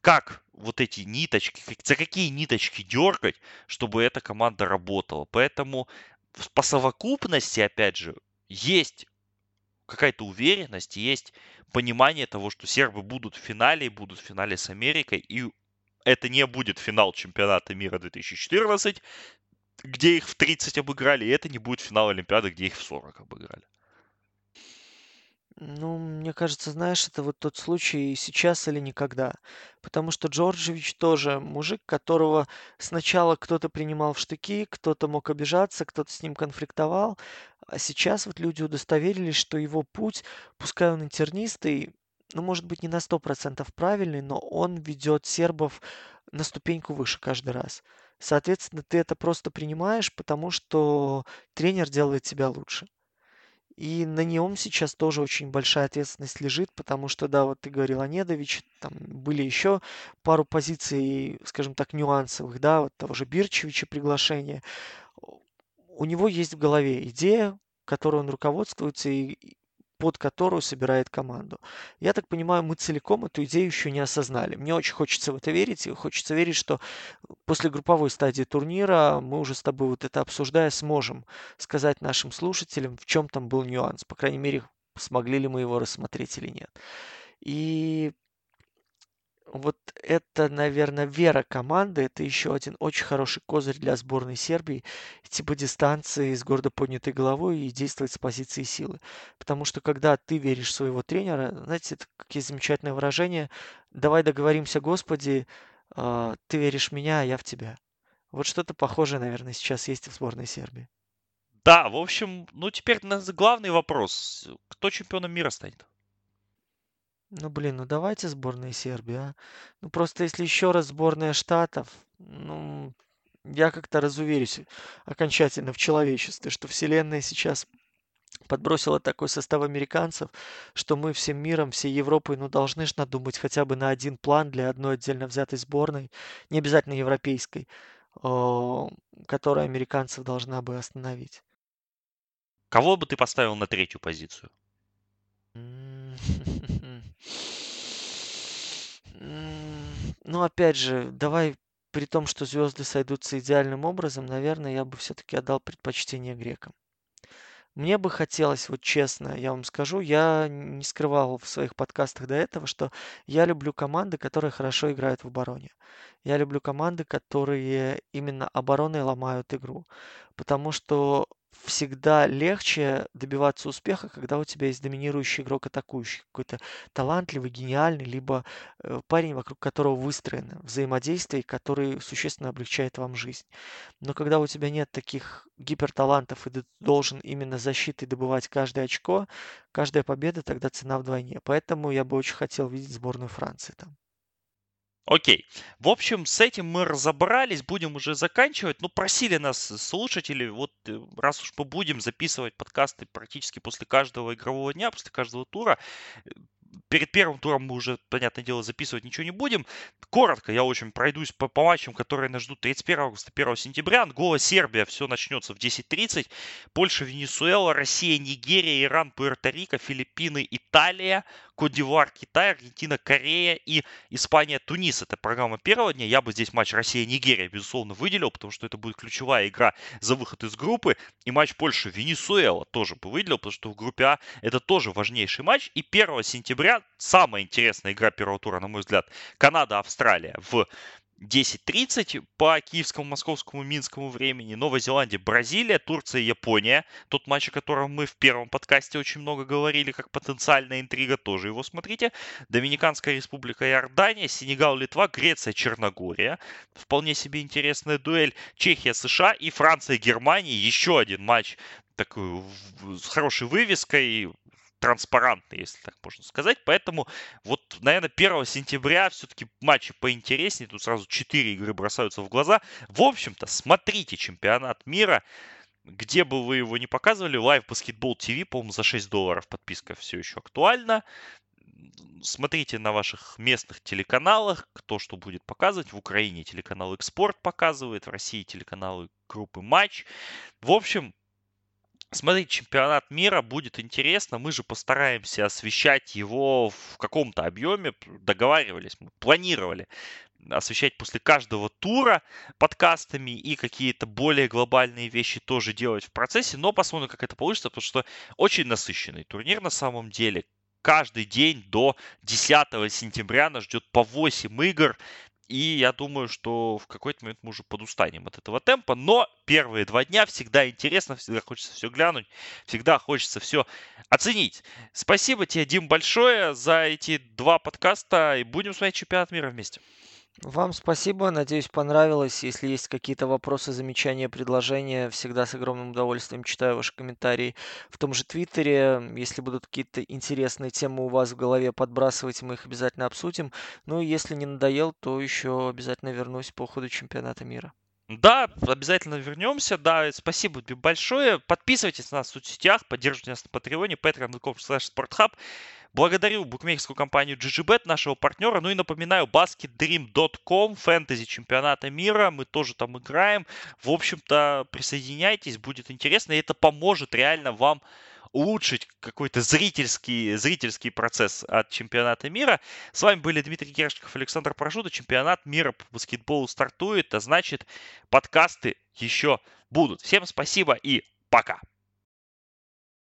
как вот эти ниточки, за какие ниточки дергать, чтобы эта команда работала. Поэтому по совокупности, опять же, есть какая-то уверенность, есть понимание того, что сербы будут в финале, будут в финале с Америкой, и это не будет финал чемпионата мира 2014, где их в 30 обыграли, и это не будет финал Олимпиады, где их в 40 обыграли. Ну, мне кажется, знаешь, это вот тот случай сейчас или никогда. Потому что Джорджевич тоже мужик, которого сначала кто-то принимал в штыки, кто-то мог обижаться, кто-то с ним конфликтовал. А сейчас вот люди удостоверились, что его путь, пускай он интернистый, ну, может быть, не на 100% правильный, но он ведет сербов на ступеньку выше каждый раз. Соответственно, ты это просто принимаешь, потому что тренер делает тебя лучше. И на нем сейчас тоже очень большая ответственность лежит, потому что, да, вот ты говорил о Недович, там были еще пару позиций, скажем так, нюансовых, да, вот того же Бирчевича приглашение. У него есть в голове идея, которой он руководствуется, и под которую собирает команду. Я так понимаю, мы целиком эту идею еще не осознали. Мне очень хочется в это верить, и хочется верить, что после групповой стадии турнира мы уже с тобой вот это обсуждая сможем сказать нашим слушателям, в чем там был нюанс. По крайней мере, смогли ли мы его рассмотреть или нет. И вот это, наверное, вера команды. Это еще один очень хороший козырь для сборной Сербии. Идти по дистанции с гордо поднятой головой и действовать с позиции силы. Потому что когда ты веришь в своего тренера, знаете, это какие замечательное выражение. Давай договоримся, Господи, а, ты веришь в меня, а я в тебя. Вот что-то похожее, наверное, сейчас есть в сборной Сербии. Да, в общем, ну теперь главный вопрос. Кто чемпионом мира станет? Ну, блин, ну давайте сборная Сербии, а. Ну, просто если еще раз сборная Штатов, ну, я как-то разуверюсь окончательно в человечестве, что Вселенная сейчас подбросила такой состав американцев, что мы всем миром, всей Европой, ну, должны же надумать хотя бы на один план для одной отдельно взятой сборной, не обязательно европейской, которая американцев должна бы остановить. Кого бы ты поставил на третью позицию? Ну, опять же, давай при том, что звезды сойдутся идеальным образом, наверное, я бы все-таки отдал предпочтение грекам. Мне бы хотелось, вот честно, я вам скажу, я не скрывал в своих подкастах до этого, что я люблю команды, которые хорошо играют в обороне. Я люблю команды, которые именно обороной ломают игру. Потому что всегда легче добиваться успеха, когда у тебя есть доминирующий игрок атакующий, какой-то талантливый, гениальный, либо э, парень, вокруг которого выстроено взаимодействие, который существенно облегчает вам жизнь. Но когда у тебя нет таких гиперталантов, и ты должен именно защитой добывать каждое очко, каждая победа, тогда цена вдвойне. Поэтому я бы очень хотел видеть сборную Франции там. Окей. В общем, с этим мы разобрались, будем уже заканчивать. Ну, просили нас слушатели, вот э, раз уж мы будем записывать подкасты практически после каждого игрового дня, после каждого тура, перед первым туром мы уже, понятное дело, записывать ничего не будем. Коротко я очень пройдусь по, по матчам, которые нас ждут 31 августа, 1 сентября. Ангола, Сербия, все начнется в 10.30. Польша, Венесуэла, Россия, Нигерия, Иран, Пуэрто-Рико, Филиппины, Италия, Кодивар, Китай, Аргентина, Корея и Испания, Тунис. Это программа первого дня. Я бы здесь матч Россия-Нигерия, безусловно, выделил, потому что это будет ключевая игра за выход из группы. И матч Польша-Венесуэла тоже бы выделил, потому что в группе А это тоже важнейший матч. И 1 сентября самая интересная игра первого тура, на мой взгляд, Канада-Австралия в 10.30 по киевскому, московскому, минскому времени. Новая Зеландия, Бразилия, Турция, Япония. Тот матч, о котором мы в первом подкасте очень много говорили, как потенциальная интрига, тоже его смотрите. Доминиканская республика Иордания, Сенегал, Литва, Греция, Черногория. Вполне себе интересная дуэль. Чехия, США и Франция, Германия. Еще один матч такой с хорошей вывеской транспарантный, если так можно сказать. Поэтому вот, наверное, 1 сентября все-таки матчи поинтереснее. Тут сразу 4 игры бросаются в глаза. В общем-то, смотрите чемпионат мира. Где бы вы его не показывали, Live Basketball TV, по-моему, за 6 долларов подписка все еще актуальна. Смотрите на ваших местных телеканалах, кто что будет показывать. В Украине телеканал Экспорт показывает, в России телеканалы группы Матч. В общем, Смотрите, чемпионат мира будет интересно. Мы же постараемся освещать его в каком-то объеме. Договаривались, мы планировали освещать после каждого тура подкастами и какие-то более глобальные вещи тоже делать в процессе. Но посмотрим, как это получится, потому что очень насыщенный турнир на самом деле. Каждый день до 10 сентября нас ждет по 8 игр. И я думаю, что в какой-то момент мы уже подустанем от этого темпа. Но первые два дня всегда интересно, всегда хочется все глянуть, всегда хочется все оценить. Спасибо тебе, Дим, большое за эти два подкаста. И будем смотреть чемпионат мира вместе. Вам спасибо, надеюсь, понравилось. Если есть какие-то вопросы, замечания, предложения, всегда с огромным удовольствием читаю ваши комментарии в том же Твиттере. Если будут какие-то интересные темы у вас в голове, подбрасывайте, мы их обязательно обсудим. Ну и если не надоел, то еще обязательно вернусь по ходу чемпионата мира. Да, обязательно вернемся. Да, спасибо большое. Подписывайтесь на нас в соцсетях, поддерживайте нас на Патреоне, patreon.com slash sporthub. Благодарю букмекерскую компанию GGBet, нашего партнера. Ну и напоминаю, basketdream.com, фэнтези чемпионата мира. Мы тоже там играем. В общем-то, присоединяйтесь, будет интересно. И это поможет реально вам улучшить какой-то зрительский, зрительский процесс от чемпионата мира. С вами были Дмитрий Гершков, Александр Прошута. Чемпионат мира по баскетболу стартует, а значит подкасты еще будут. Всем спасибо и пока!